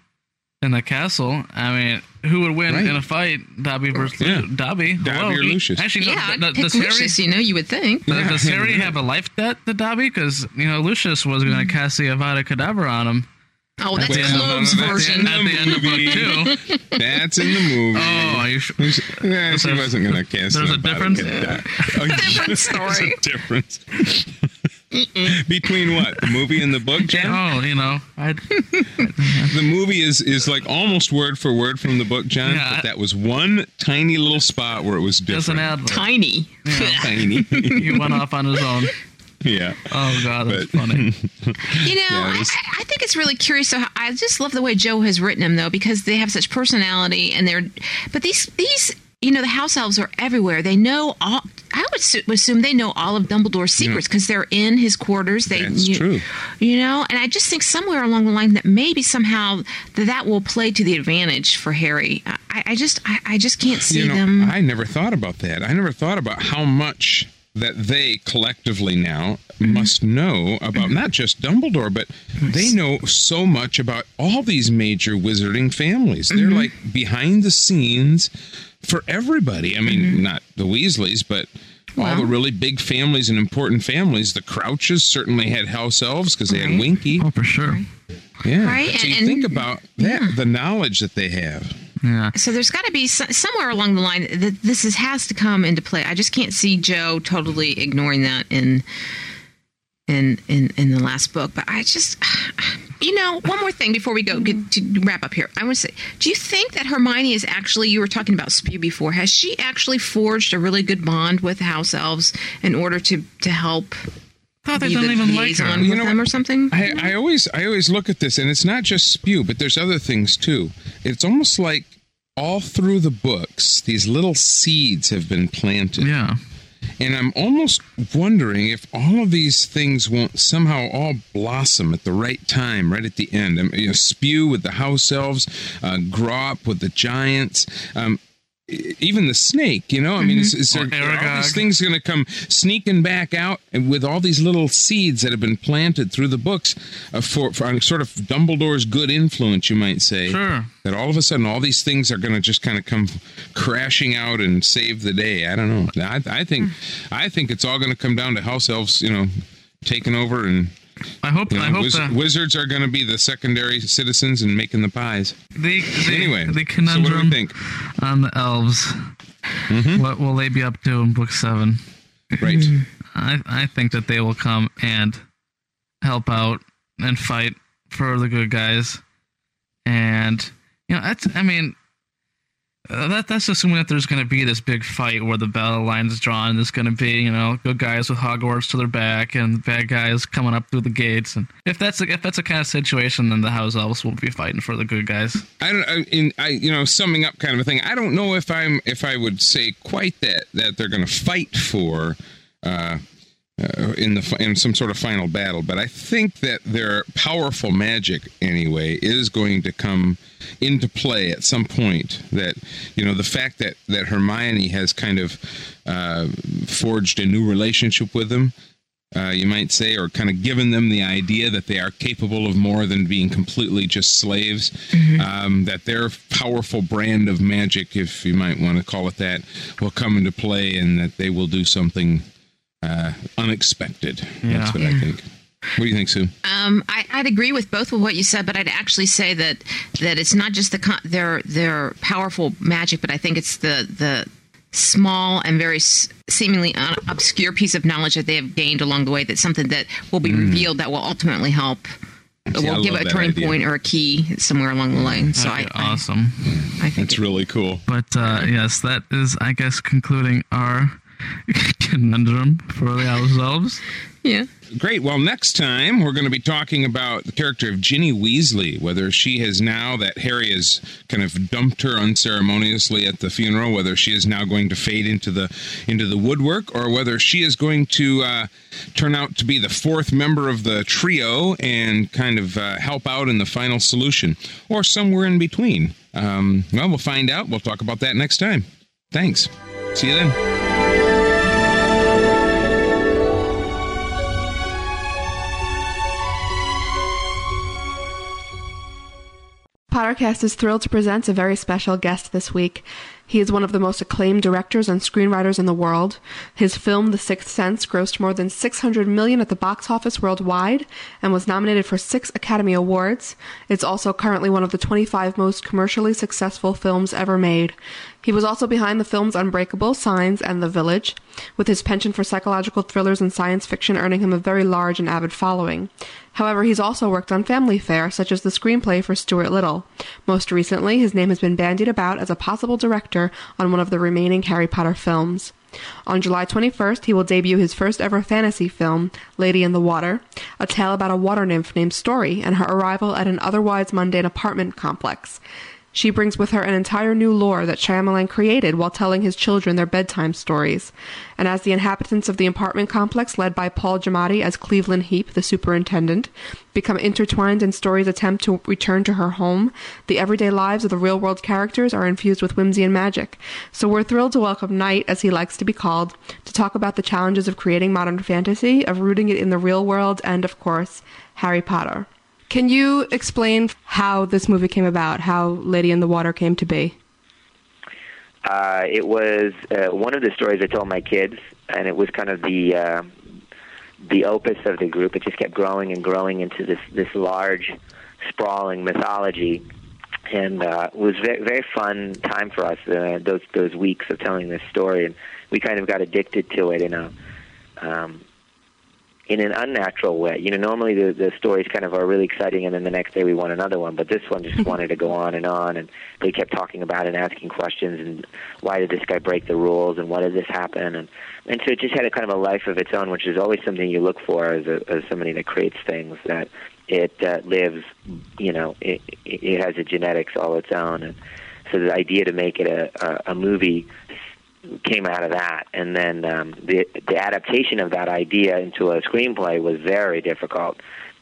in the castle. I mean, who would win Right. in a fight? Dobby versus Yeah. Lu- Dobby. Dobby Hello? or Lucius. Actually, no, yeah, th- I'd th- pick does Harry, Lucius. You know, you would think. does- Yeah. does Harry Yeah. have a life debt to Dobby? Because you know Lucius was going to mm-hmm. cast the Avada Kedavra on him. Oh, that's At the end Kloves' that's version. in At the end of book two. That's in the movie. Oh, are you sure? Yeah, she wasn't going to cast there's it a difference? it. Oh, Different There's story. a difference. Between what? The movie and the book, Jen? Oh, you know, I'd, The movie is is like almost word for word from the book, John. Yeah. But that was one tiny little spot where it was just an different. ad. Tiny. Tiny. he went off on his own. yeah. Oh God, that's But- funny. You know, Yeah, I, this- I I think it's really curious. So I just love the way Joe has written them, though, because they have such personality, and they're. But these these you know the house elves are everywhere. They know all. I would su- assume they know all of Dumbledore's secrets because they're in his quarters. They, That's you, true. You know, and I just think somewhere along the line that maybe somehow that that will play to the advantage for Harry. I, I just I, I just can't see you know, them. I never thought about that. I never thought about how much that they collectively now Mm-hmm. must know about not just Dumbledore, but they know so much about all these major wizarding families. They're Mm-hmm. like behind the scenes for everybody. I mean, Mm-hmm. not the Weasleys, but all the really big families and important families. The Crouches certainly had house elves because they had Winky. Oh, for sure. Yeah. Right, So and- you and- think about that, the knowledge that they have. Yeah. So there's got to be so- somewhere along the line that this is, has to come into play. I just can't see Joe totally ignoring that in in in in the last book. But I just, you know, one more thing before we go get to wrap up here. I want to say, do you think that Hermione is actually? You were talking about Spew before. Has she actually forged a really good bond with House Elves in order to to help? thought they don't the even like her. You know them or something. I, I always I always look at this, and it's not just spew, but there's other things too. It's almost like all through the books, these little seeds have been planted. Yeah. And I'm almost wondering if all of these things won't somehow all blossom at the right time, right at the end. Um, you know, spew with the house elves, uh, Grawp with the giants. Um, even the snake, you know, I mean, is, is there, are all these things going to come sneaking back out and with all these little seeds that have been planted through the books uh, for, for sort of Dumbledore's good influence, you might say? Sure. That all of a sudden all these things are going to just kind of come crashing out and save the day. I don't know. I, I think I think it's all going to come down to house elves, you know, taking over and. I hope. You know, I hope wiz- that- wizards are going to be the secondary citizens and making the pies. The, the Anyway, the so what do we conundrum think? Mm-hmm. on the elves. What will they be up to in book seven? Right. I I think that they will come and help out and fight for the good guys, and you know that's I mean. Uh, that that's assuming that there's going to be this big fight where the battle line is drawn. and There's going to be you know good guys with Hogwarts to their back and bad guys coming up through the gates. And if that's a, if that's a kind of situation, then the house elves will be fighting for the good guys. I don't. I, in, I you know, summing up kind of a thing. I don't know if I'm if I would say quite that that they're going to fight for. Uh, uh, in the in some sort of final battle, but I think that their powerful magic anyway is going to come into play at some point. That you know the fact that that Hermione has kind of uh, forged a new relationship with them, uh, you might say, or kind of given them the idea that they are capable of more than being completely just slaves. Um, that their powerful brand of magic, if you might want to call it that, will come into play, and that they will do something uh, unexpected. Yeah. That's what I think. What do you think, Sue? Um, I, I'd agree with both of what you said, but I'd actually say that that it's not just the con- their their powerful magic, but I think it's the the small and very s- seemingly un- obscure piece of knowledge that they have gained along the way. That's something that will be revealed that will ultimately help. See, I will give a turning idea. point or a key somewhere along the line. So I, awesome. I think it's really cool. But uh, yes, that is, I guess, concluding our conundrum for ourselves. Yeah. Great. Well, next time we're going to be talking about the character of Ginny Weasley, whether she has now that Harry has kind of dumped her unceremoniously at the funeral, whether she is now going to fade into the into the woodwork, or whether she is going to uh, turn out to be the fourth member of the trio and kind of uh, help out in the final solution, or somewhere in between. Um, well, we'll find out. We'll talk about that next time. Thanks. See you then. Pottercast is thrilled to present a very special guest this week. He is one of the most acclaimed directors and screenwriters in the world. His film The Sixth Sense grossed more than 600 million at the box office worldwide and was nominated for 6 Academy Awards. It's also currently one of the 25 most commercially successful films ever made. He was also behind the films Unbreakable, Signs, and The Village, with his penchant for psychological thrillers and science fiction earning him a very large and avid following. However, he's also worked on family fare, such as the screenplay for Stuart Little. Most recently, his name has been bandied about as a possible director on one of the remaining Harry Potter films. On July 21st, he will debut his first ever fantasy film, Lady in the Water, a tale about a water nymph named Story and her arrival at an otherwise mundane apartment complex. She brings with her an entire new lore that Shyamalan created while telling his children their bedtime stories. And as the inhabitants of the apartment complex, led by Paul Giamatti as Cleveland Heap, the superintendent, become intertwined in Story's attempt to return to her home, the everyday lives of the real world characters are infused with whimsy and magic. So we're thrilled to welcome Night, as he likes to be called, to talk about the challenges of creating modern fantasy, of rooting it in the real world, and of course, Harry Potter. Can you explain how this movie came about, how Lady in the Water came to be? Uh, it was uh, one of the stories I told my kids, and it was kind of the uh, the opus of the group. It just kept growing and growing into this this large, sprawling mythology, and uh, it was very very fun time for us. Uh, those those weeks of telling this story, and we kind of got addicted to it in a um, in an unnatural way. You know, normally the the stories kind of are really exciting, and then the next day we want another one. But this one just wanted to go on and on, and they kept talking about it and asking questions, and why did this guy break the rules, and why did this happen, and and so it just had a kind of a life of its own, which is always something you look for as a, as somebody that creates things that it uh, lives. You know, it it has a genetics all its own, and so the idea to make it a a, a movie came out of that, and then um, the the adaptation of that idea into a screenplay was very difficult.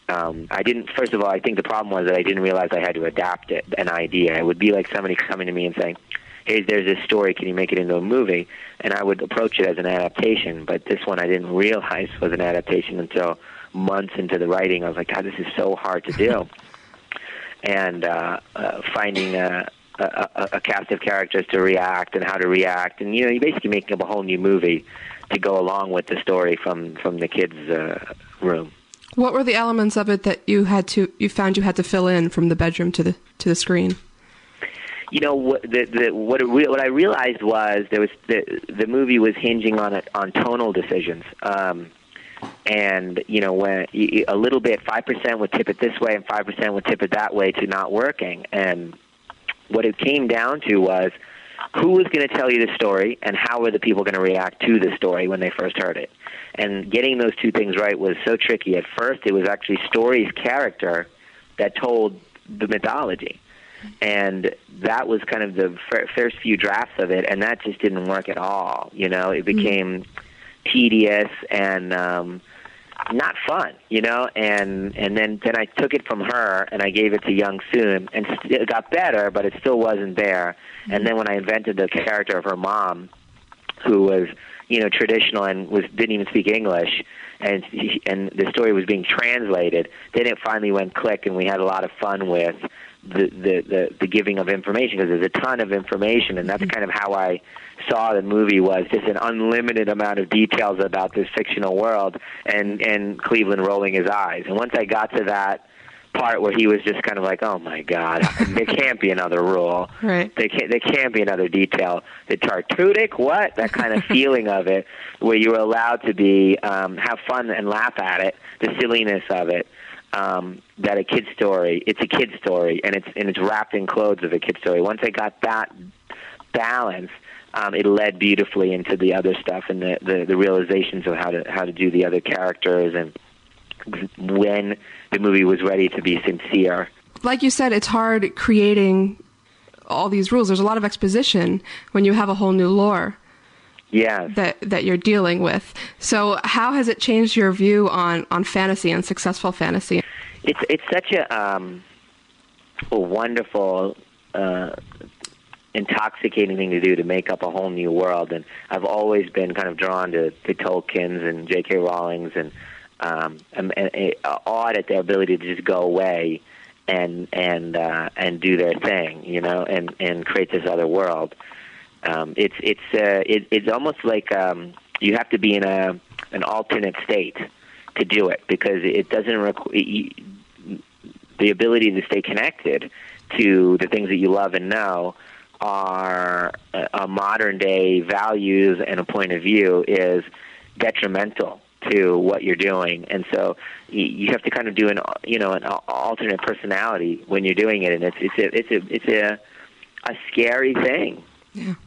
Um, I didn't. First of all, I think the problem was that I didn't realize I had to adapt it, an idea. It would be like somebody coming to me and saying, "Hey, there's this story. Can you make it into a movie?" And I would approach it as an adaptation. But this one, I didn't realize was an adaptation until months into the writing. I was like, "God, this is so hard to do." and uh, uh, finding a, a, a, a cast of characters to react and how to react, and you know, you're basically making up a whole new movie to go along with the story from from the kids' uh, room. What were the elements of it that you had to you found you had to fill in from the bedroom to the to the screen? You know what the, the what it re- what I realized was there was the the movie was hinging on it on tonal decisions. Um, and you know when a little bit five percent would tip it this way and five percent would tip it that way to not working and what it came down to was who was going to tell you the story and how were the people going to react to the story when they first heard it? And getting those two things right was so tricky. At first it was actually story's character that told the mythology. And that was kind of the fir- first few drafts of it and that just didn't work at all you know? It became tedious and um not fun, you know. And and then then I took it from her and I gave it to Young Soon, and it got better, but it still wasn't there. And mm-hmm. then when I invented the character of her mom, who was you know traditional and was didn't even speak English, and he- and the story was being translated, then it finally went click, and we had a lot of fun with the the the, the giving of information because there's a ton of information, and that's kind of how I saw the movie was just an unlimited amount of details about this fictional world and and Cleveland rolling his eyes. And once I got to that part where he was just kind of like, "Oh my God, there can't be another rule. Right. There can't there can't be another detail. The Tartutic, what? That kind of feeling of it, where you were allowed to be um, have fun and laugh at it, the silliness of it." Um, that a kid story, it's a kid story, and it's and it's wrapped in clothes of a kid story. Once I got that balance, um, it led beautifully into the other stuff and the, the the realizations of how to how to do the other characters and when the movie was ready to be sincere. Like you said, it's hard creating all these rules. There's a lot of exposition when you have a whole new lore Yeah. that that you're dealing with. So, how has it changed your view on on fantasy and successful fantasy? It's it's such a um, a wonderful, uh, intoxicating thing to do to make up a whole new world. And I've always been kind of drawn to the Tolkien's and J.K. Rowling's and um, and, and, and awed at their ability to just go away and and uh, and do their thing, you know, and and create this other world. Um, it's it's uh, it, it's almost like um, you have to be in a an alternate state to do it because it doesn't require the ability to stay connected to the things that you love and know are a, a modern day values and a point of view is detrimental to what you're doing. And so you, have to kind of do an you know an al- alternate personality when you're doing it. And it's it's a it's a it's a a scary thing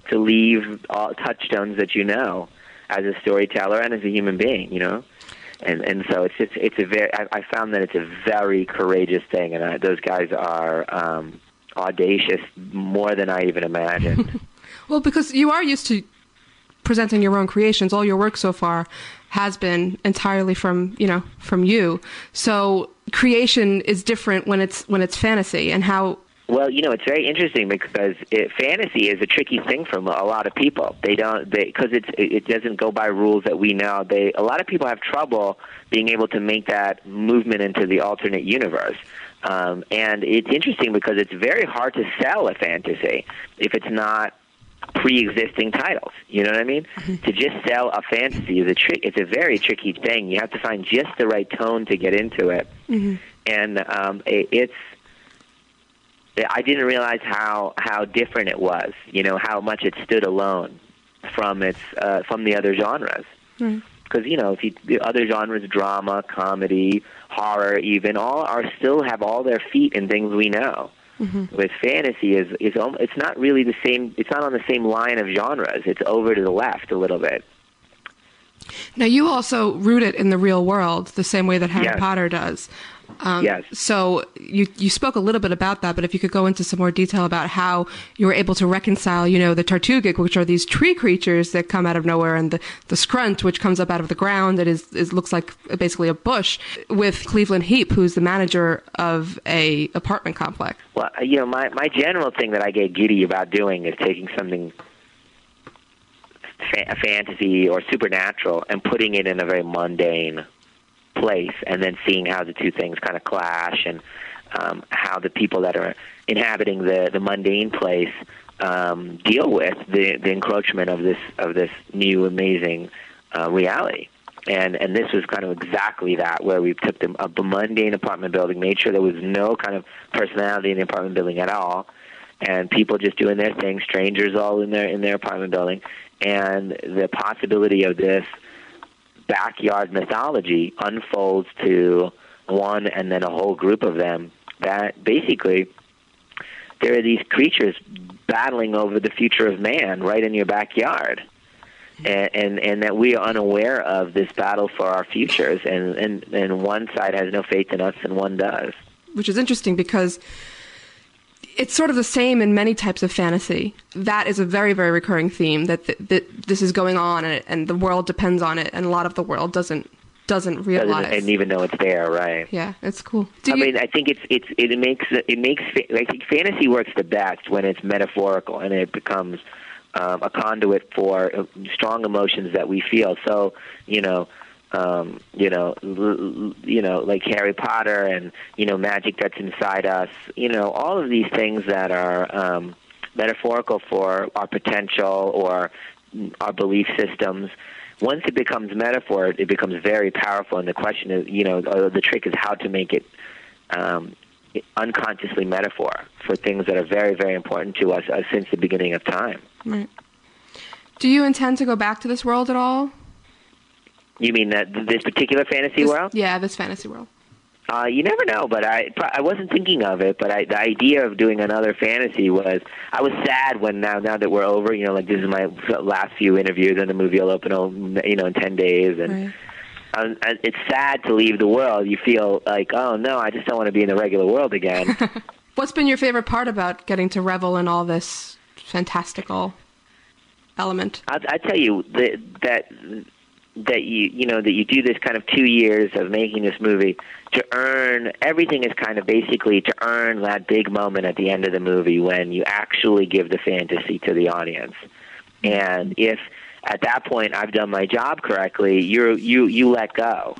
to leave all touchstones that you know as a storyteller and as a human being you know and and so it's just it's a very I, I found that it's a very courageous thing and I, those guys are um audacious more than I even imagined Well, because you are used to presenting your own creations. All your work so far has been entirely from you know from you. So creation is different when it's when it's fantasy and how Well, you know, it's very interesting because it, fantasy is a tricky thing for a lot of people. They don't because it's it it doesn't go by rules that we know. They a lot of people have trouble being able to make that movement into the alternate universe. Um, and it's interesting because it's very hard to sell a fantasy if it's not pre-existing titles. You know what I mean? To just sell a fantasy is a trick. It's a very tricky thing. You have to find just the right tone to get into it and um, it, it's I didn't realize how how different it was. You know how much it stood alone from its uh, from the other genres. Because you know, if you, the other genres, drama, comedy, horror, even all are still have all their feet in things we know. With fantasy is is it's not really the same. It's not on the same line of genres. It's over to the left a little bit. Now you also root it in the real world the same way that Harry Yes. Potter does. Um, Yes. So you you spoke a little bit about that, but if you could go into some more detail about how you were able to reconcile, you know, the Tartutic, which are these tree creatures that come out of nowhere, and the, the Scrunt, which comes up out of the ground that is, is looks like basically a bush, with Cleveland Heap, who's the manager of a apartment complex. Well, you know, my my general thing that I get giddy about doing is taking something fa- fantasy or supernatural and putting it in a very mundane place, and then seeing how the two things kind of clash, and um, how the people that are inhabiting the the mundane place um, deal with the the encroachment of this of this new amazing uh, reality. And and this was kind of exactly that, where we took them a mundane apartment building, made sure there was no kind of personality in the apartment building at all, and people just doing their thing, strangers all in their in their apartment building, and the possibility of this backyard mythology unfolds to one and then a whole group of them that basically there are these creatures battling over the future of man right in your backyard. And and, and that we are unaware of this battle for our futures and, and and one side has no faith in us and one does. Which is interesting because it's sort of the same in many types of fantasy. That is a very, very recurring theme that th- that this is going on and, it, and the world depends on it, and a lot of the world doesn't doesn't realize. doesn't and even know it's there right yeah, it's cool. I mean, I think it's it's it makes it makes I think fantasy works the best when it's metaphorical and it becomes um, a conduit for uh, strong emotions that we feel. So you know, um, you know, l- l- you know, like Harry Potter and you know, magic that's inside us. You know, all of these things that are um, metaphorical for our potential or our belief systems. Once it becomes metaphor, it becomes very powerful. And the question is, you know, uh, the trick is how to make it um, unconsciously metaphor for things that are very, very important to us uh, since the beginning of time. Right. Do you intend to go back to this world at all? You mean that this particular fantasy world? Yeah, this fantasy world. Uh, you never know, but I I wasn't thinking of it. But I, the idea of doing another fantasy was I was sad when now now that we're over. You know, like this is my last few interviews, and the movie will open. You know, in ten days, and Right. um, and it's sad to leave the world. You feel like, oh no, I just don't want to be in the regular world again. What's been your favorite part about getting to revel in all this fantastical element? I, I tell you that that that you you know that you do this kind of two years of making this movie to earn everything is kind of basically to earn that big moment at the end of the movie when you actually give the fantasy to the audience. And if at that point I've done my job correctly you you you let go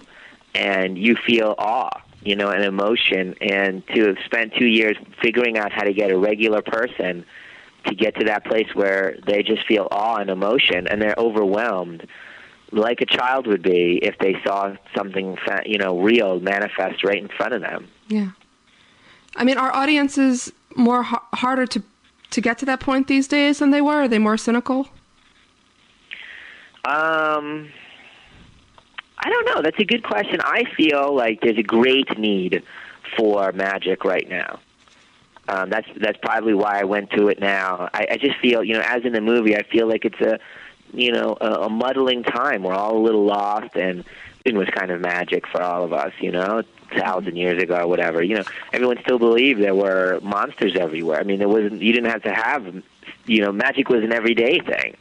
and you feel awe you know and emotion. And to have spent two years figuring out how to get a regular person to get to that place where they just feel awe and emotion and they're overwhelmed like a child would be if they saw something fa- you know real manifest right in front of them Yeah. I mean, are audiences more ha- harder to to get to that point these days than they were? Are they more cynical? um I don't know that's a good question I feel like there's a great need for magic right now um, that's that's probably why I went to it now. I, I just feel, you know, as in the movie, I feel like it's a, you know, a, a muddling time. We're all a little lost, and it was kind of magic for all of us, you know, thousand years ago or whatever. You know, everyone still believed there were monsters everywhere. I mean, there wasn't. You didn't have to have, you know, magic was an everyday thing,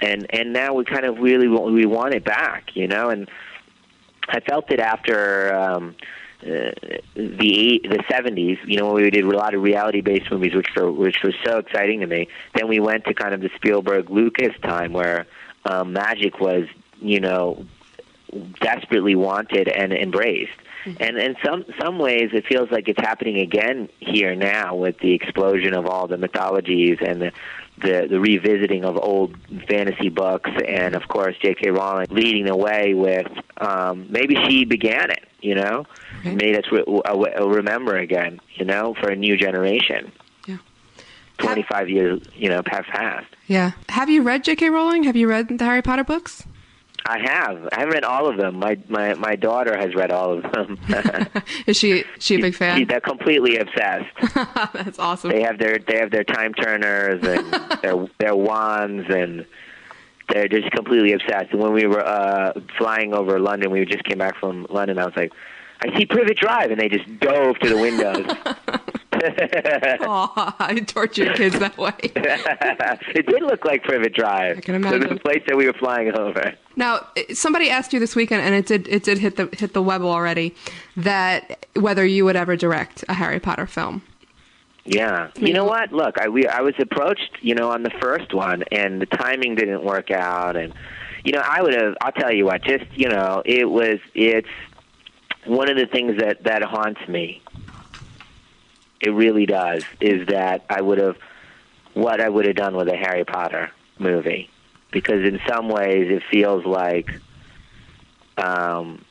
and and now we kind of really we want it back, you know, and I felt it after. um uh, the eight, the seventies, you know, when we did a lot of reality-based movies, which were which was so exciting to me. Then we went to kind of the Spielberg Lucas time, where um, magic was, you know, desperately wanted and embraced. And in some some ways, it feels like it's happening again here now with the explosion of all the mythologies and the the, the revisiting of old fantasy books, and of course J.K. Rowling leading the way with um, maybe she began it, you know, made us re- uh, remember again, you know, for a new generation. Yeah. Twenty five years, you know, have passed. Yeah. Have you read J.K. Rowling? Have you read the Harry Potter books? I have. I haven't read all of them. My my my daughter has read all of them. Is she she a big fan? She- they're completely obsessed. That's awesome. They have their they have their time turners and their their wands and they're just completely obsessed. And when we were uh flying over London, we just came back from London. I was like, I see Privet Drive, and they just dove to the windows. Aw, I torture kids that way. it did look like Privet Drive. I can So imagine. the place that we were flying over. Now, somebody asked you this weekend, and it did it did hit the hit the web already, that whether you would ever direct a Harry Potter film. Yeah. You know what? Look, I we I was approached, you know, on the first one and the timing didn't work out and you know, I would have I'll tell you what, just, you know, it was it's one of the things that that haunts me. It really does is that I would have what I would have done with a Harry Potter movie. Because in some ways it feels like um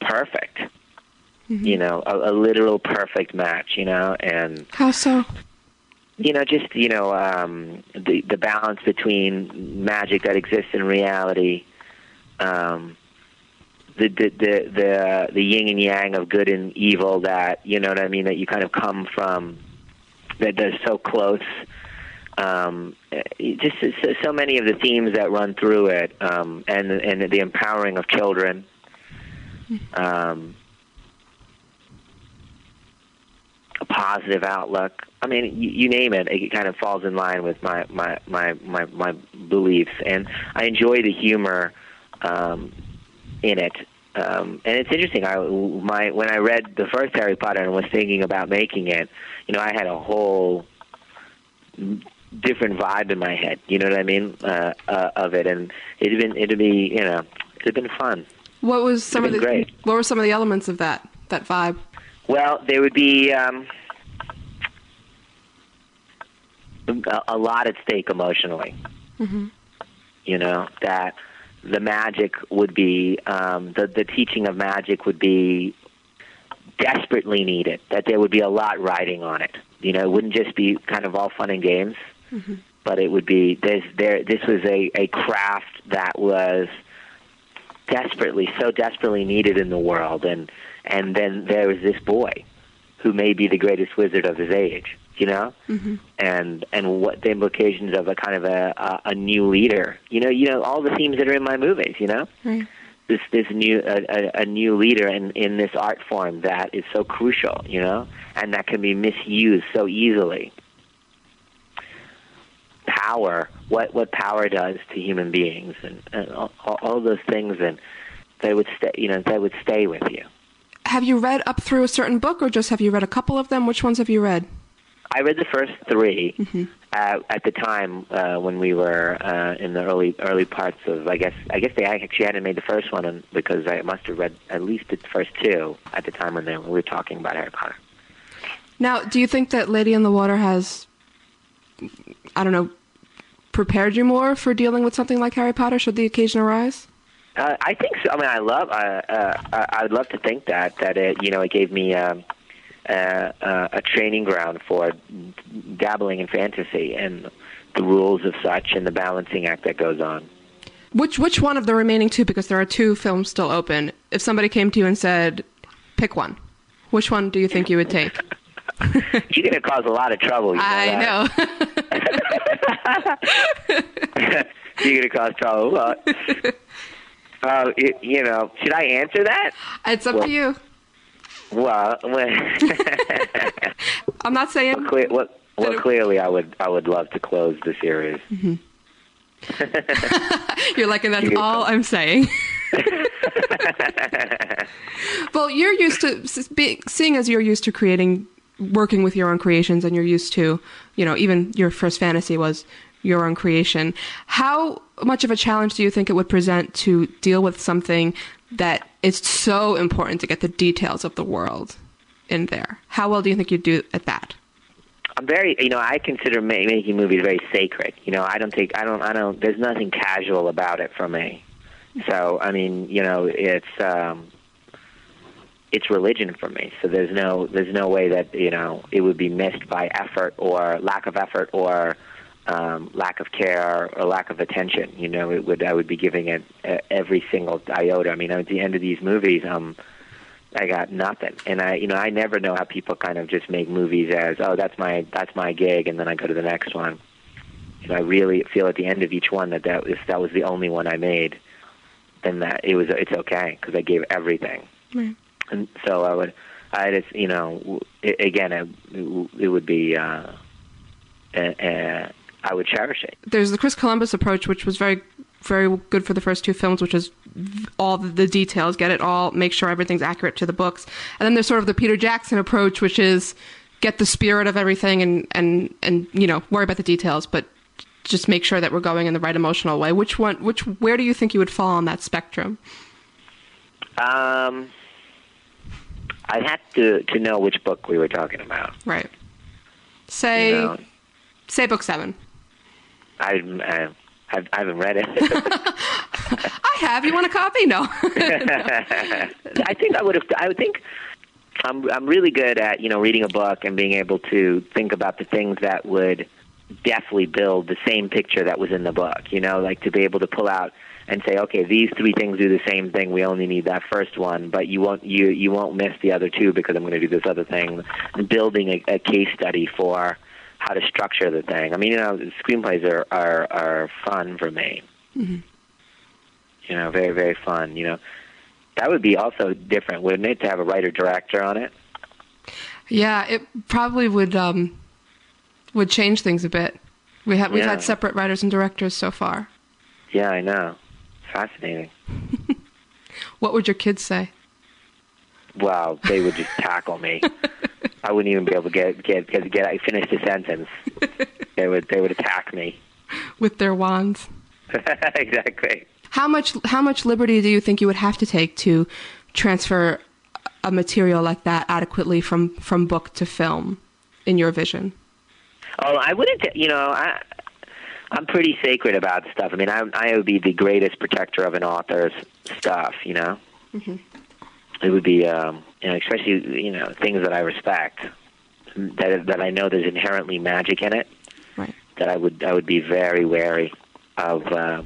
perfect. You know, a, a literal perfect match, you know, and How so? you know, just you know, um, the the balance between magic that exists in reality, um, the the the the the yin and yang of good and evil that you know what I mean that you kind of come from that that's so close. Um, just so, so many of the themes that run through it, um, and and the empowering of children. Um, a positive outlook. I mean, you, you name it, it kind of falls in line with my my my my, my beliefs, and I enjoy the humor um, in it. Um, and it's interesting. I my when I read the first Harry Potter and was thinking about making it, you know, I had a whole different vibe in my head. You know what I mean uh, uh, of it, and it'd been it'd be you know it'd been fun. What was some of the great. what were some of the elements of that that vibe? Well, there would be um, a, a lot at stake emotionally. Mm-hmm. You know that the magic would be um, the the teaching of magic would be desperately needed. That there would be a lot riding on it. You know, it wouldn't just be kind of all fun and games, but it would be there's there. This was a a craft that was desperately so desperately needed in the world, and and then there was this boy who may be the greatest wizard of his age. You know, Mm-hmm. and and what the implications of a kind of a, a a new leader. You know, you know all the themes that are in my movies. You know, Right. this this new a, a, a new leader in in this art form that is so crucial. You know, and that can be misused so easily. Power, what what power does to human beings, and, and all, all all those things, and they would stay. You know, they would stay with you. Have you read up through a certain book, or just have you read a couple of them? Which ones have you read? I read the first 3 uh, at the time uh, when we were uh, in the early early parts of. I guess I guess they actually hadn't made the first one and- because I must have read at least the first two at the time when, they, when we were talking about Harry Potter. Now, do you think that Lady in the Water has, I don't know, prepared you more for dealing with something like Harry Potter should the occasion arise? Uh, I think so. I mean, I love. Uh, uh, I I would love to think that that it you know it gave me um, uh, uh, a training ground for dabbling in fantasy and the rules of such and the balancing act that goes on. Which which one of the remaining two? Because there are two films still open. If somebody came to you and said, "Pick one," which one do you think you would take? You're going to cause a lot of trouble. You know I that. know. You're going to cause trouble. Well, uh, it, you know, should I answer that? It's up Well- to you. Well, I'm not saying. cle- well, well, clearly, I would, I would love to close the series. Mhm. You're like, and that's all I'm saying. well, you're used to seeing as you're used to creating, working with your own creations, and you're used to, you know, even your first fantasy was your own creation. How much of a challenge do you think it would present to deal with something that is so important to get the details of the world in there? How well do you think you'd do at that? I'm very, you know, I consider ma- making movies very sacred. You know, I don't take, I don't, I don't. There's nothing casual about it for me. So, I mean, you know, it's, um, it's religion for me. So there's no, there's no way that you know it would be missed by effort or lack of effort or um, lack of care or lack of attention. You know, it would, I would be giving it uh, every single iota. I mean, at the end of these movies, um. I got nothing, and I, you know, I never know how people kind of just make movies as, oh, that's my that's my gig, and then I go to the next one. Know, I really feel at the end of each one that that was that was the only one I made. then that it was it's okay because I gave everything. Right. And so I would, I just, you know, w- i again, it, it would be, uh, uh, I would cherish it. There's the Chris Columbus approach, which was very, very good for the first two films, which is all the, details, get it all, make sure everything's accurate to the books. And then there's sort of the Peter Jackson approach, which is get the spirit of everything and, and, and you know, worry about the details, but just make sure that we're going in the right emotional way. Which one, which, where do you think you would fall on that spectrum? Um, I'd have to to know which book we were talking about. Right. Say, You know, say book seven. I, I, I've, I haven't read it. I have. You want a copy? No. I think I would have. I would think I'm I'm really good at you know reading a book and being able to think about the things that would definitely build the same picture that was in the book. You know, like to be able to pull out and say, okay, these three things do the same thing. We only need that first one, but you won't you you won't miss the other two because I'm going to do this other thing. And building a, a case study for how to structure the thing. I mean, you know, screenplays are are are fun for me. Mm-hmm. You know, very very fun. You know, that would be also different, wouldn't it, to have a writer director on it? Yeah, it probably would um would change things a bit. We have we've Yeah. had separate writers and directors so far. Yeah, I know. Fascinating. What would your kids say? Well, they would just tackle me. I wouldn't even be able to get get get, get I finish the sentence. They would they would attack me. with their wands. exactly. How much how much liberty do you think you would have to take to transfer a material like that adequately from from book to film in your vision? Oh, I wouldn't. You know, I I'm pretty sacred about stuff. I mean, I I would be the greatest protector of an author's stuff. You know, Mm-hmm. It would be um, you know, especially you know things that I respect that that I know there's inherently magic in it. Right. That I would I would be very wary of uh,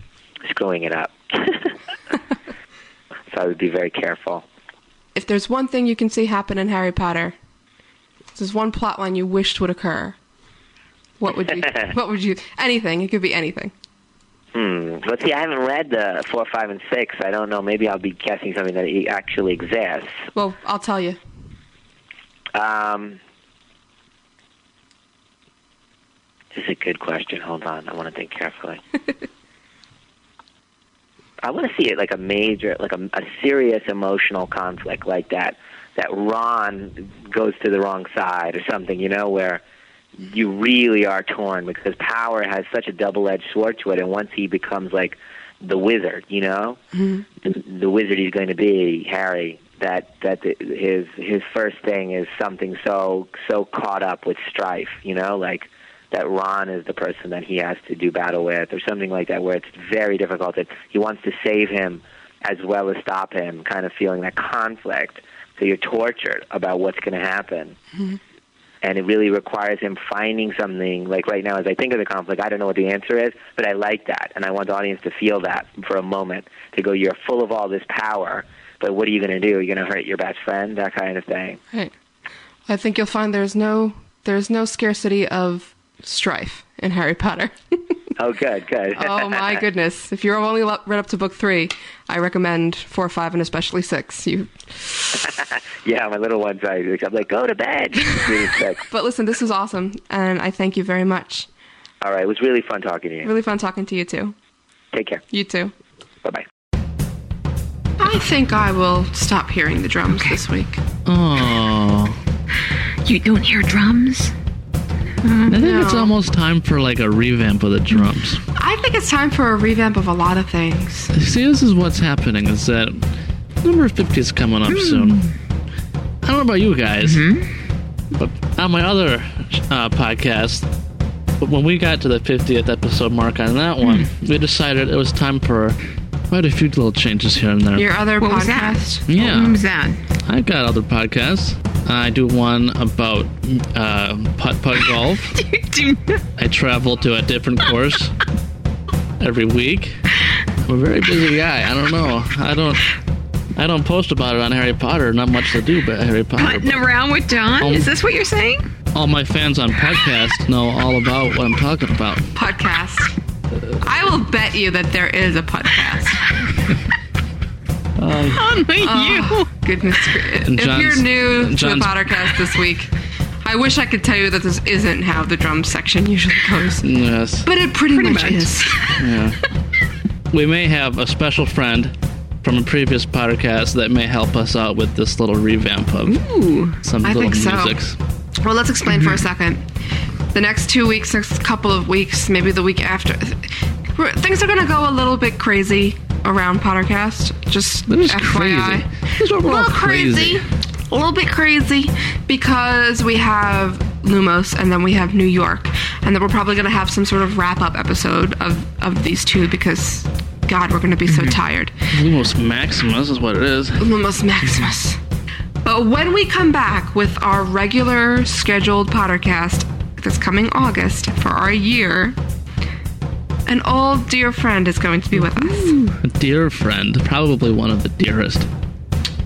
screwing it up. so I would be very careful. If there's one thing you can see happen in Harry Potter, if there's one plot line you wished would occur. What would you what would you anything, it could be anything. Hmm. Let's see. I haven't read the four, five, and six. I don't know. Maybe I'll be guessing something that actually exists. Well, I'll tell you. Um, this is a good question. Hold on. I want to think carefully. I want to see it like a major, like a, a serious emotional conflict like that. That Ron goes to the wrong side or something, you know, where you really are torn because power has such a double-edged sword to it, and once he becomes like the wizard, you know, mm-hmm. the, the wizard he's going to be, Harry. That that the, his his first thing is something so so caught up with strife, you know, like that Ron is the person that he has to do battle with, or something like that, where it's very difficult. That he wants to save him as well as stop him, kind of feeling that conflict. So you're tortured about what's going to happen mm-hmm. And it really requires him finding something like right now as i think of the conflict i don't know what the answer is but i like that and i want the audience to feel that for a moment to go you're full of all this power but what are you going to do you're going to hurt your best friend that kind of thing Right. I think you'll find there's no there's no scarcity of strife in Harry Potter. oh good good oh my goodness! If you're only read up to book three, I recommend four, five, and especially six. You. yeah my little ones I, i'm like go to bed But listen, this was awesome, and I thank you very much. all right it was really fun talking to you Really fun talking to you too. take care You too. bye-bye I think I will stop hearing the drums this week. Oh. You don't hear drums? Mm-hmm. I think it's almost time for like a revamp of the drums. I think it's time for a revamp of a lot of things. See, this is what's happening is that number 50 is coming up hmm. soon. I don't know about you guys, mm-hmm. but on my other uh, podcast, but when we got to the 50th episode mark on that one, hmm. we decided it was time for quite a few little changes here and there. Your other What was that? podcast. Yeah. What was that? I got other podcasts. I do one about uh, putt putt golf. I travel to a different course every week. I'm a very busy guy. I don't know. I don't. I don't post about it on Harry Potter. Not much to do but Harry Potter. Putting around with Don? Um, Is this what you're saying? All my fans on podcast know all about what I'm talking about. Podcast. I will bet you that there is a podcast. Um, Only Oh, goodness. gra- And If you're John's- new to the Pottercast this week, I wish I could tell you that this isn't how the drum section usually goes. Yes. But it pretty, Pretty much, much. is. Yeah. we may have a special friend from a previous podcast that may help us out with this little revamp of Ooh, some I little think so. Well, let's explain for a mhm. second. The next two weeks, next couple of weeks, maybe the week after, things are going to go a little bit crazy around Pottercast. Just That is FYI. crazy. This is a little crazy. A little bit crazy because we have Lumos and then we have New York. And then we're probably going to have some sort of wrap up episode of, of these two because, God, we're going to be so mm-hmm. tired. Lumos Maximus is what it is. Lumos Maximus. But when we come back with our regular scheduled Pottercast this coming August for our year, an old dear friend is going to be with us. A dear friend, probably one of the dearest.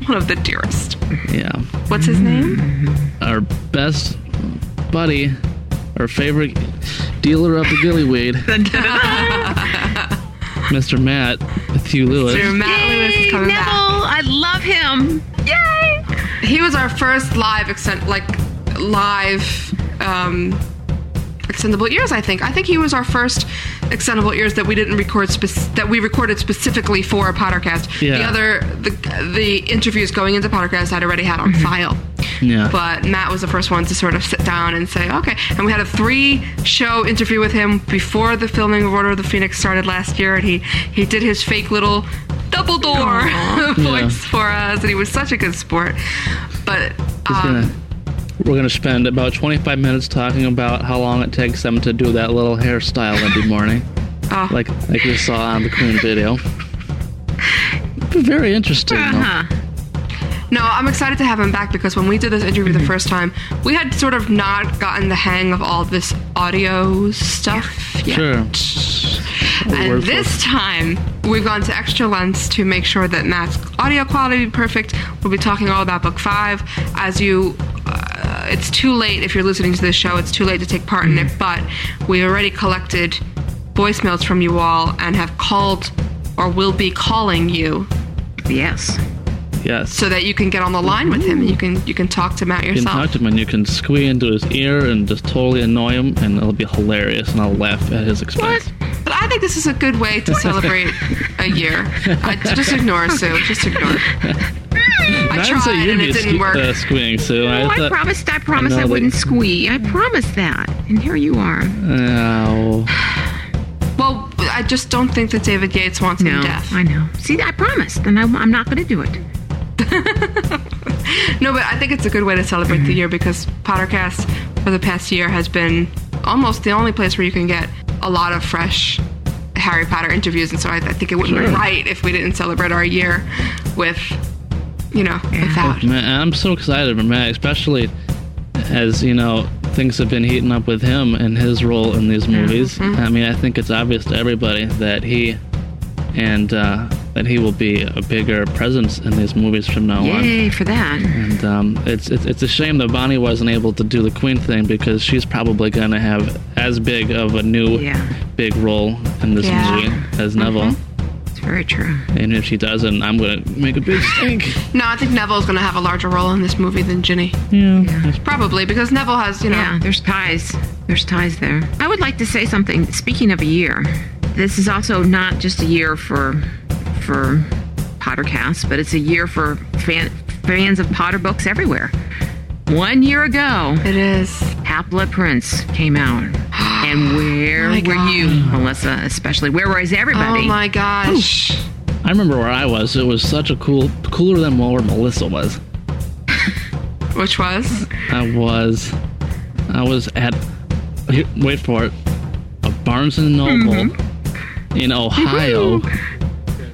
One of the dearest. Yeah. What's his name? Our best buddy, our favorite dealer of the gillyweed, Mr. Matt Matthew Lewis. Sir Matt Lewis is coming Neville, back. I love him. Yay! He was our first live extent, like live um, extendable ears. I think. I think he was our first extendable ears that we didn't record spec- that we recorded specifically for a Pottercast. Yeah. The other the the interviews going into Pottercast I'd already had on file. Yeah. But Matt was the first one to sort of sit down and say, okay. And we had a three show interview with him before the filming of Order of the Phoenix started last year. And he, he did his fake little Dumbledore voice for us. And he was such a good sport. But um, we're going to spend about 25 minutes talking about how long it takes them to do that little hairstyle every morning. Oh. Like like we saw on the Queen video. Very interesting. Uh-huh. No, I'm excited to have him back because when we did this interview Mm-hmm. the first time, we had sort of not gotten the hang of all this audio stuff yet. Sure. And this time, we've gone to extra lengths to make sure that Matt's audio quality be perfect. We'll be talking all about book five. As you, it's too late if you're listening to this show. It's too late to take part in it, mm. but we already collected voicemails from you all and have called or will be calling you Yes. Yes. so that you can get on the line with him and you can you can talk to Matt yourself. You can yourself. talk to him and you can squee into his ear and just totally annoy him, and it'll be hilarious, and I'll laugh at his expense. But I think this is a good way to celebrate a year. Uh, just ignore Sue. Just ignore. I tried you'd and it didn't sque- work. Uh, squeeing, Sue. Oh, I, thought- promised. I promised know I, wouldn't squee. I promised that, and here you are. Oh. Well, I just don't think that David Gates wants No, him deaf. I know. See, I promised, and I, I'm not going to do it. No, but I think it's a good way to celebrate the year because Pottercast for the past year has been almost the only place where you can get a lot of fresh Harry Potter interviews, and so I, I think it wouldn't be right if we didn't celebrate our year with, you know, with that. Man, I'm so excited for Matt, especially as you know things have been heating up with him and his role in these movies. Mm-hmm. I mean, I think it's obvious to everybody that he and uh, that he will be a bigger presence in these movies from now on. Yay for that. And um, it's, it's it's a shame that Bonnie wasn't able to do the Queen thing because she's probably going to have as big of a new big role in this Yeah. movie as Neville. It's very true. And if she doesn't, I'm going to make a big stink. No, I think Neville's going to have a larger role in this movie than Ginny. Yeah. Probably because Neville has, you know. Yeah, there's ties. There's ties there. I would like to say something. Speaking of a year, this is also not just a year for for Pottercast, but it's a year for fan, fans of Potter books everywhere. One year ago, it is Half Blood Prince came out, and where My were God. you, Melissa? Especially where was everybody? Oh my gosh. I remember where I was. It was such a cool, cooler than where Melissa was. Which was? I was, I was at, here, wait for it, a Barnes and Noble mm-hmm. in Ohio.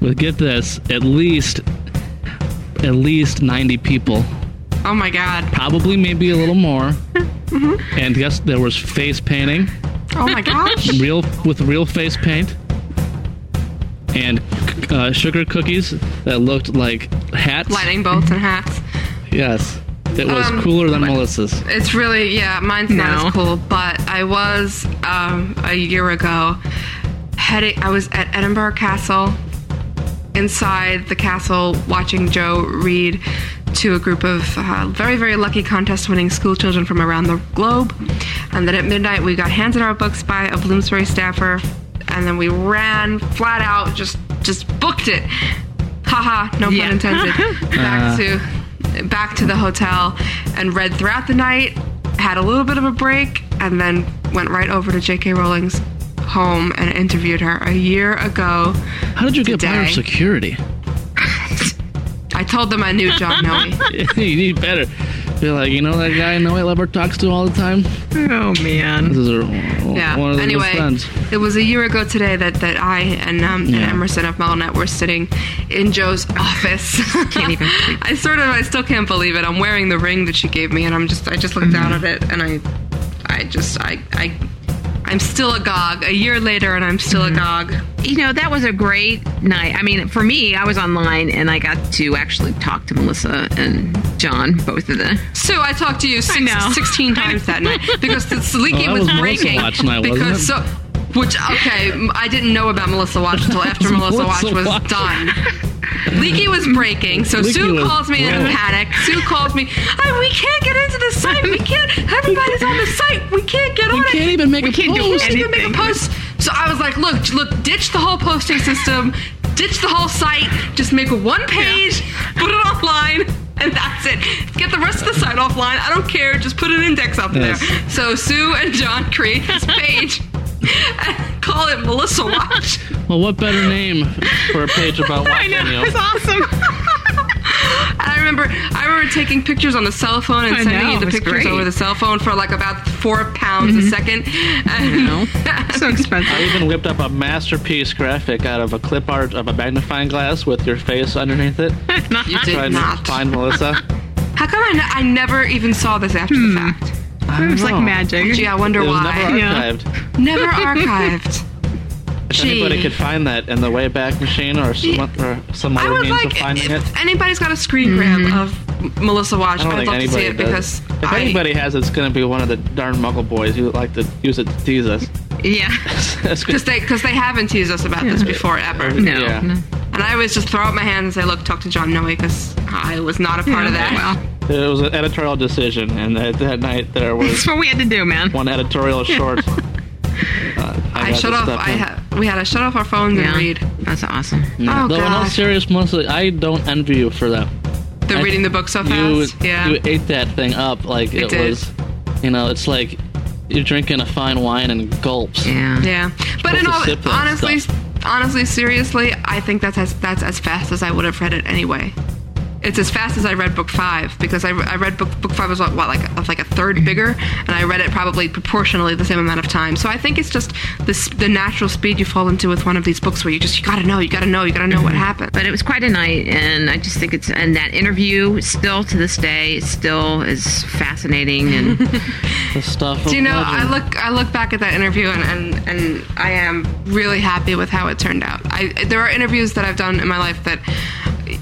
With get this, at least, at least ninety people. Oh my god. Probably maybe a little more. Mhm. And guess there was face painting. Oh my gosh. real with real face paint and uh, sugar cookies that looked like hats. Lightning bolts and hats. Yes, it was Um, cooler than Melissa's. It's really yeah, mine's not No. as cool, but I was um, a year ago heading. I was at Edinburgh Castle inside the castle watching Joe read to a group of uh, very, very lucky contest winning school children from around the globe. And then at midnight, we got handed our books by a Bloomsbury staffer, and then we ran flat out, just just booked it. Haha, no Yeah. pun intended. back Uh. to back to the hotel and read throughout the night. Had a little bit of a break, and then went right over to J.K. Rowling's home and interviewed her a year ago. How did you get by her security? I told them I knew John Noe. you need better. Be like, you know that guy Noe Lever talks to all the time? Oh man. This is a, Yeah. one of the anyway, friends. it was a year ago today that, that I and, um, and Emerson of MuggleNet were sitting in Joe's office. Can't even. I sort of, I still can't believe it. I'm wearing the ring that she gave me, and I'm just, I just looked down Mm-hmm. at it, and I, I just, I, I, I'm still agog. A year later, and I'm still Mm-hmm. agog. You know, that was a great night. I mean, for me, I was online and I got to actually talk to Melissa and John, both of them. Sue, I talked to you six, 16 times that night because the leaky Oh, was, was breaking. Watch night, wasn't because it? so, which okay, I didn't know about Melissa Watch until after Melissa Watch was Watch. done. Leaky was breaking, so Leaky Sue calls me in a panic. Sue calls me, "Hey, we can't get into the site. We can't. Everybody's on the site. We can't get on it. We can't even make we a can't do post." we can't even make a post." So I was like, "Look, look, ditch the whole posting system, ditch the whole site. Just make one page, put it online." And that's it. Get the rest of the site offline. I don't care. Just put an index up Yes. there. So Sue and John create this page call it Melissa Watch. Well, what better name for a page about I watching know, you? it's awesome. And I remember, I remember taking pictures on the cell phone and I sending know, you the pictures great. over the cell phone for like about four pounds a mm-hmm. second. And so expensive. I even whipped up a masterpiece graphic out of a clip art of a magnifying glass with your face underneath it. you did not. to find Melissa. How come I, I never even saw this after the hmm. fact? I It was like magic. Gee, I wonder It was why. never Yeah. archived. Never archived. If anybody could find that in the Wayback Machine or some, or some I other would means like of finding it. if anybody's got a screen grab mm-hmm. of Melissa Watch. I don't I'd think love to see anybody it does. because if I, anybody has it, it's going to be one of the darn Muggle boys who like to use it to tease us. Yeah. That's good. because they because they haven't teased us about this before ever. No. Yeah. no. And I always just throw up my hands and say, "Look, talk to John Noe," because I was not a part of that. Well, It was an editorial decision, and that, that night there was. that's what we had to do, man. one editorial short. Uh, I, got shut off. I in. ha- we had to shut off our phones and read. That's awesome. Oh Though in all God, serious, Melissa, I don't envy you for that. they're I- reading the book so You, fast. yeah, you ate that thing up like I it did. was. You know, it's like you're drinking a fine wine and gulps. Yeah. yeah. But in all, honestly, stuff. honestly, seriously, I think that's as that's as fast as I would have read it anyway. It's as fast as I read book five because I, I read book book five was what, what like a, like a third Mm-hmm. bigger, and I read it probably proportionally the same amount of time. So I think it's just this the natural speed you fall into with one of these books where you just you gotta know, you gotta know, you gotta know what happened. But it was quite a night, and I just think it's and that interview still to this day still is fascinating and The stuff. Do you of know? I look. I look back at that interview, and, and and I am really happy with how it turned out. I there are interviews that I've done in my life that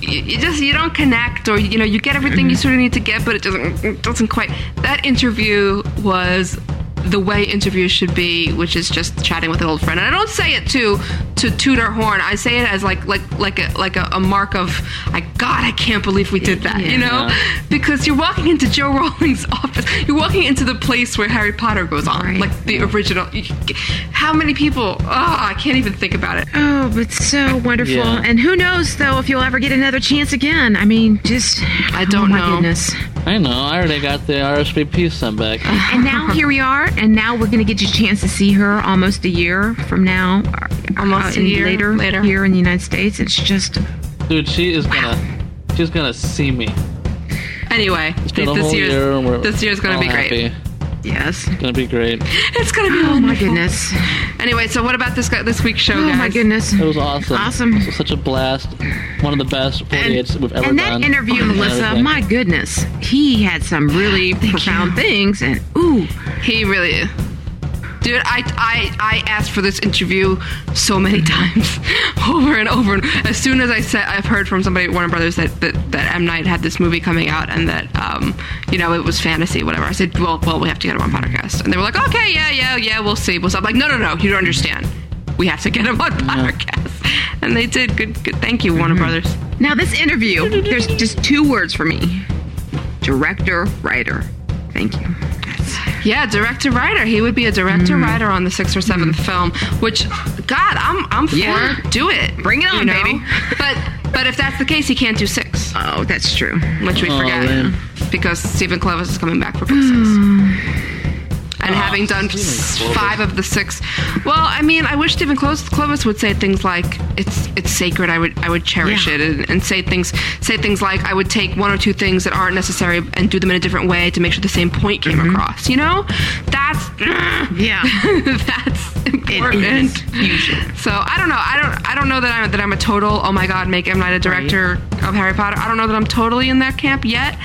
you, you just you don't connect, or you know you get everything you mm-hmm. sort of need to get, but it doesn't it doesn't quite. That interview was the way interviews should be, which is just chatting with an old friend. And I don't say it to to toot our horn. I say it as like like like a like a, a mark of, I God, I can't believe we did that. You know, because you're walking into Joe Rowling's office. You're walking into the place where Harry Potter goes on, Right. like the original. How many people? Oh, I can't even think about it. oh, but so wonderful. Yeah. And who knows though if you'll ever get another chance again? I mean, just I don't oh, my know. Goodness. I know. I already got the RSVP sent back. And now here we are, and now we're going to get you a chance to see her almost a year from now. uh, Almost a in- year later, later. here in the United States. It's just Dude, she is gonna. She's gonna see me. Anyway, It's been this year's year. And we're this year's gonna all be great. Happy. yes. It's gonna be great. It's gonna be Oh wonderful. my goodness. Anyway, so what about this guy, this week's show, Oh guys? my goodness. It was awesome. Awesome. It was such a blast. One of the best 48s we've ever done. and that done. interview, And Melissa, my goodness, he had some really profound things, and ooh, He really. Dude, I, I, I asked for this interview so many times, over and over. And as soon as I said, I've heard from somebody at Warner Brothers that, that, that M Night had this movie coming out and that, um, you know, it was fantasy, whatever. I said, well, well, we have to get him on podcast. And they were like, okay, yeah, yeah, yeah, we'll see. We'll see. I'm like, no, no, no, you don't understand. We have to get him on podcast. and they did good. good thank you, Warner Brothers. Now, this interview, there's just two words for me director, writer. Thank you. Yeah, director writer. He would be a director hmm. writer on the sixth or seventh hmm. film. Which, God, I'm I'm for. Yeah. Do it. Bring it on, baby. But but if that's the case, he can't do six. Oh, that's true. Which we Oh, forget man. because Steven Kloves is coming back for book six. Hmm. And having done five of the six, well, I mean, I wish Steven Kloves, Kloves would say things like "it's it's sacred." I would I would cherish Yeah. it, and, and say things say things like I would take one or two things that aren't necessary and do them in a different way to make sure the same point came mm-hmm. across. You know, that's yeah, that's important. So I don't know. I don't. I don't know that I'm that I'm a total. Oh my God, make M Night a director of Harry Potter. I don't know that I'm totally in that camp yet,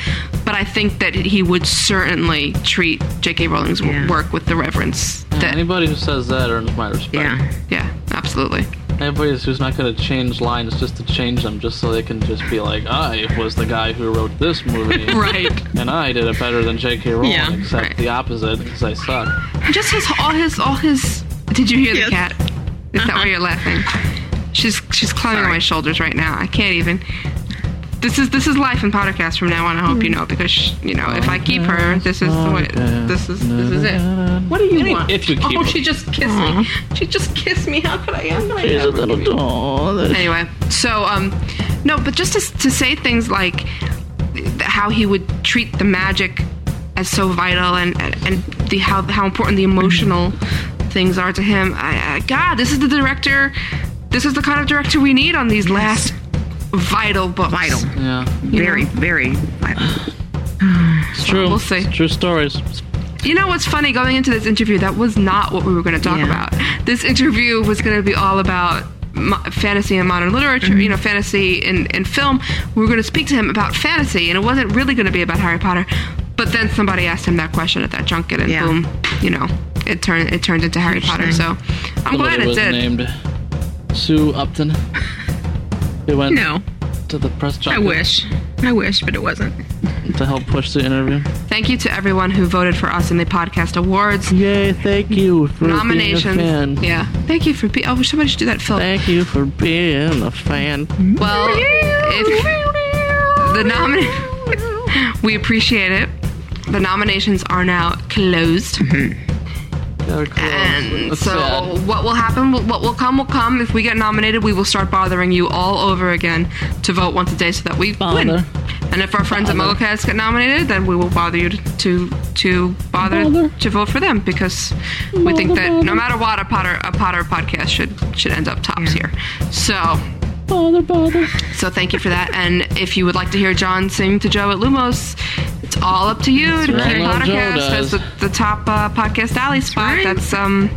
but I think that he would certainly treat J.K. Rowling's w work with the reverence Yeah, that. anybody who says that earns my respect. Yeah. Yeah, absolutely. Anybody who's not going to change lines just to change them, just so they can just be like, I was the guy who wrote this movie. Right. And I did it better than J.K. Rowling, Yeah, except the opposite, because I suck. Just his all his all his. Did you hear Yes. the cat? Is that why you're laughing? She's she's climbing on my shoulders right now. I can't even. This is this is life in Pottercast from now on. I hope you know because you know if I keep her, this is the way. This is this is it. What do you Any- want? if you keep oh, her. she just kissed me. She just kissed me. How could I? How could She's a little doll. Anyway, so um, no, but just to to say things like how he would treat the magic as so vital and and, and the how how important the emotional things are to him. I, I, God, this is the director. This is the kind of director we need on these last vital books. Vital. Yeah. Very, very vital. It's true. We'll see. It's true stories. You know what's funny? Going into this interview, that was not what we were going to talk Yeah. about. This interview was going to be all about mo- fantasy and modern literature, Mm-hmm. you know, fantasy in, in film. We were going to speak to him about fantasy, and it wasn't really going to be about Harry Potter. But then somebody asked him that question at that junket, and Yeah. boom, you know, it turned it turned into Harry Potter. So I'm glad it did. named Sue Upton. It went No. to the press I wish. I wish, but it wasn't. to help push the interview. Thank you to everyone who voted for us in the podcast awards. Yay, thank you for Nominations. being a fan. Yeah. Thank you for being. Oh, somebody should do that, Phil. Thank you for being a fan. Well, if the nomin, we appreciate it. The nominations are now closed. Mm-hmm. And so, sad. what will happen? What will come will come. If we get nominated, we will start bothering you all over again to vote once a day, so that we win. And if our friends at Bother. MuggleCast get nominated, then we will bother you to to, to bother, Bother. to vote for them because we think that bother. no matter what, a Potter a Potter podcast should should end up tops here. So. Bother, bother. So thank you for that. And if you would like to hear John sing to Joe at Lumos, it's all up to you to That's keep right. Joe Pottercast as the, the top uh, podcast alley spot. That's um,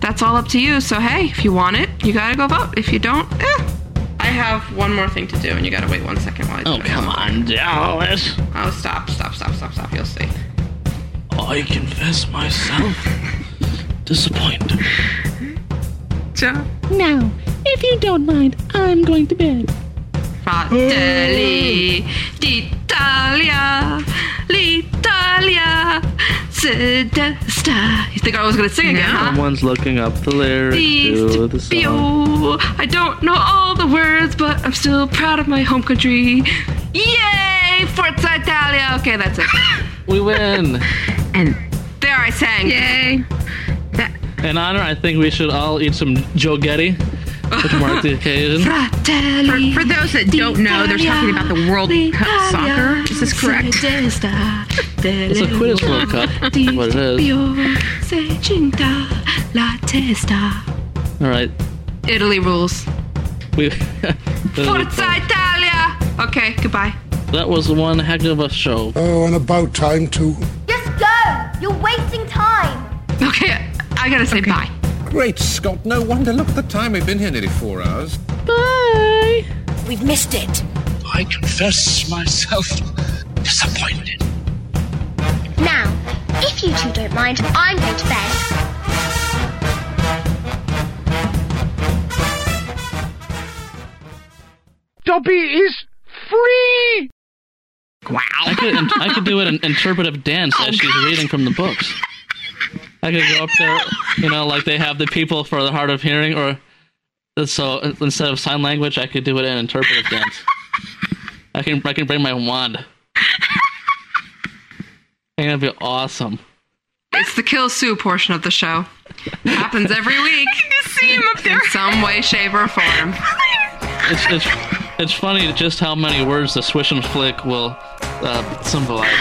that's all up to you. So hey, if you want it, you gotta go vote. If you don't, eh. I have one more thing to do, and you gotta wait one second while I do Oh, it. come on, Dallas. Oh, stop, stop, stop, stop, stop. You'll see. I confess myself disappointed. Joe. Now, if you don't mind, I'm going to bed. Fratelli d'Italia, l'Italia, Sedesta. You think I was gonna sing again, huh? Someone's looking up the lyrics to the song. I don't know all the words, but I'm still proud of my home country. Yay! Forza Italia! Okay, that's it. We win. And there I sang. Yay! In honor, I think we should all eat some Joe Getty to mark the. Fratelli. For, for those that don't know, they're talking about the World Cup soccer. Is this correct? It's a quiz World Cup. That's what it is. La testa. All right. Italy rules. We, Forza Italia! Okay, goodbye. that was one heck of a show. Oh, and about time too. Just go! You're wasting time! Okay, I gotta say bye. Great Scott, no wonder. Look at the time. We've been here nearly four hours. Bye! We've missed it. I confess myself disappointed. Now, if you two don't mind, I'm going to bed. Dobby is free! Wow. I could I could do an interpretive dance Oh, as she's reading from the books. I could go up there, you know, like they have the people for the hard of hearing, or So instead of sign language, I could do it in interpretive dance. I can I can bring my wand. And it'd be awesome. It's the kill Sue portion of the show. It Happens every week. see him up there. In some way, shape, or form. It's it's it's funny just how many words the swish and flick will uh, symbolize.